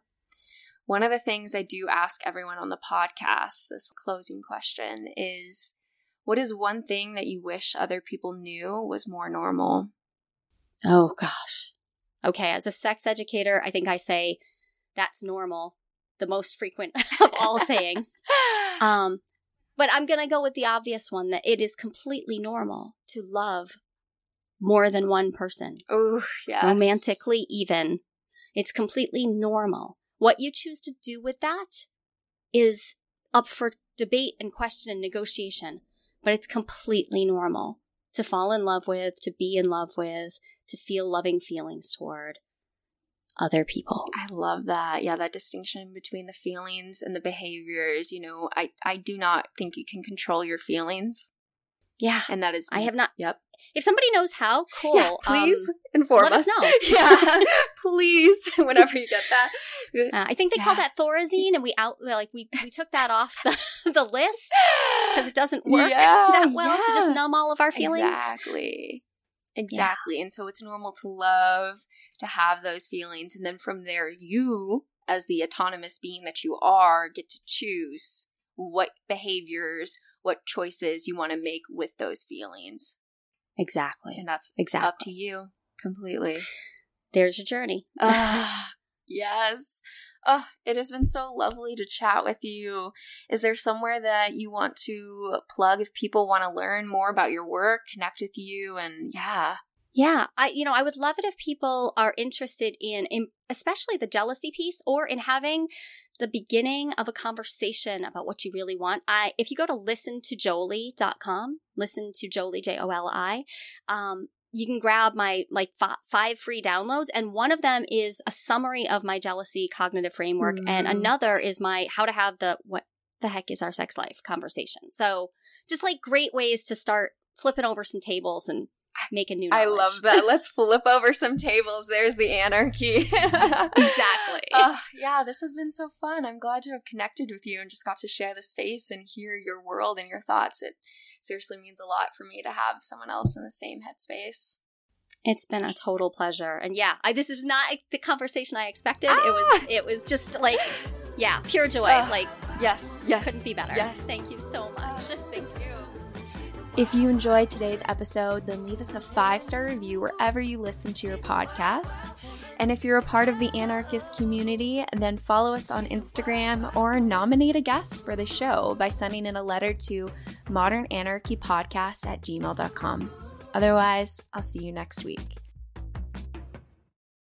One of the things I do ask everyone on the podcast, this closing question, is what is one thing that you wish other people knew was more normal? Oh, gosh. Okay, as a sex educator, I think I say that's normal, the most frequent *laughs* of all sayings. *laughs* Um, but I'm going to go with the obvious one that it is completely normal to love more than one person. Oh, yes. Romantically, even. It's completely normal. What you choose to do with that is up for debate and question and negotiation, but it's completely normal to fall in love with, to be in love with, to feel loving feelings toward other people. I love that. Yeah, that distinction between the feelings and the behaviors. You know, I I do not think you can control your feelings. Yeah. And that is I have not Yep. If somebody knows how, cool. Yeah, please um, inform let us. us know. *laughs* yeah, *laughs* please. *laughs* Whenever you get that, Uh, I think they call that Thorazine, and we out like we we took that off the, the list *gasps* because it doesn't work Yeah, that well to just numb all of our feelings. Exactly. Exactly. And so it's normal to love, to have those feelings. And then from there, you, as the autonomous being that you are, get to choose what behaviors, what choices you want to make with those feelings. Exactly. And that's Exactly. up to you completely. There's your journey. *laughs* Ah, yes. Oh, it has been so lovely to chat with you. Is there somewhere that you want to plug if people want to learn more about your work, connect with you, and yeah. Yeah, I you know I would love it if people are interested in, in especially the jealousy piece or in having the beginning of a conversation about what you really want. I if you go to listen to listentojolie.com, listen to Jolie J O L I, um you can grab my like fi- five free downloads and one of them is a summary of my jealousy cognitive framework and Mm. another is my how to have the what the heck is our sex life conversation. So just like great ways to start flipping over some tables and making new I love that. *laughs* Let's flip over some tables. There's the anarchy. *laughs* Exactly. Oh, yeah, this has been so fun. I'm glad to have connected with you and just got to share the space and hear your world and your thoughts. It seriously means a lot for me to have someone else in the same headspace. It's been a total pleasure. And yeah, I, this is not the conversation I expected. It Ah! was it was just like yeah, pure joy. Ah, like Yes, yes. couldn't be better. Yes. Thank you so much. Thank you. If you enjoyed today's episode, then leave us a five star review wherever you listen to your podcast. And if you're a part of the anarchist community, then follow us on Instagram or nominate a guest for the show by sending in a letter to modernanarchypodcast at gmail.com. Otherwise, I'll see you next week.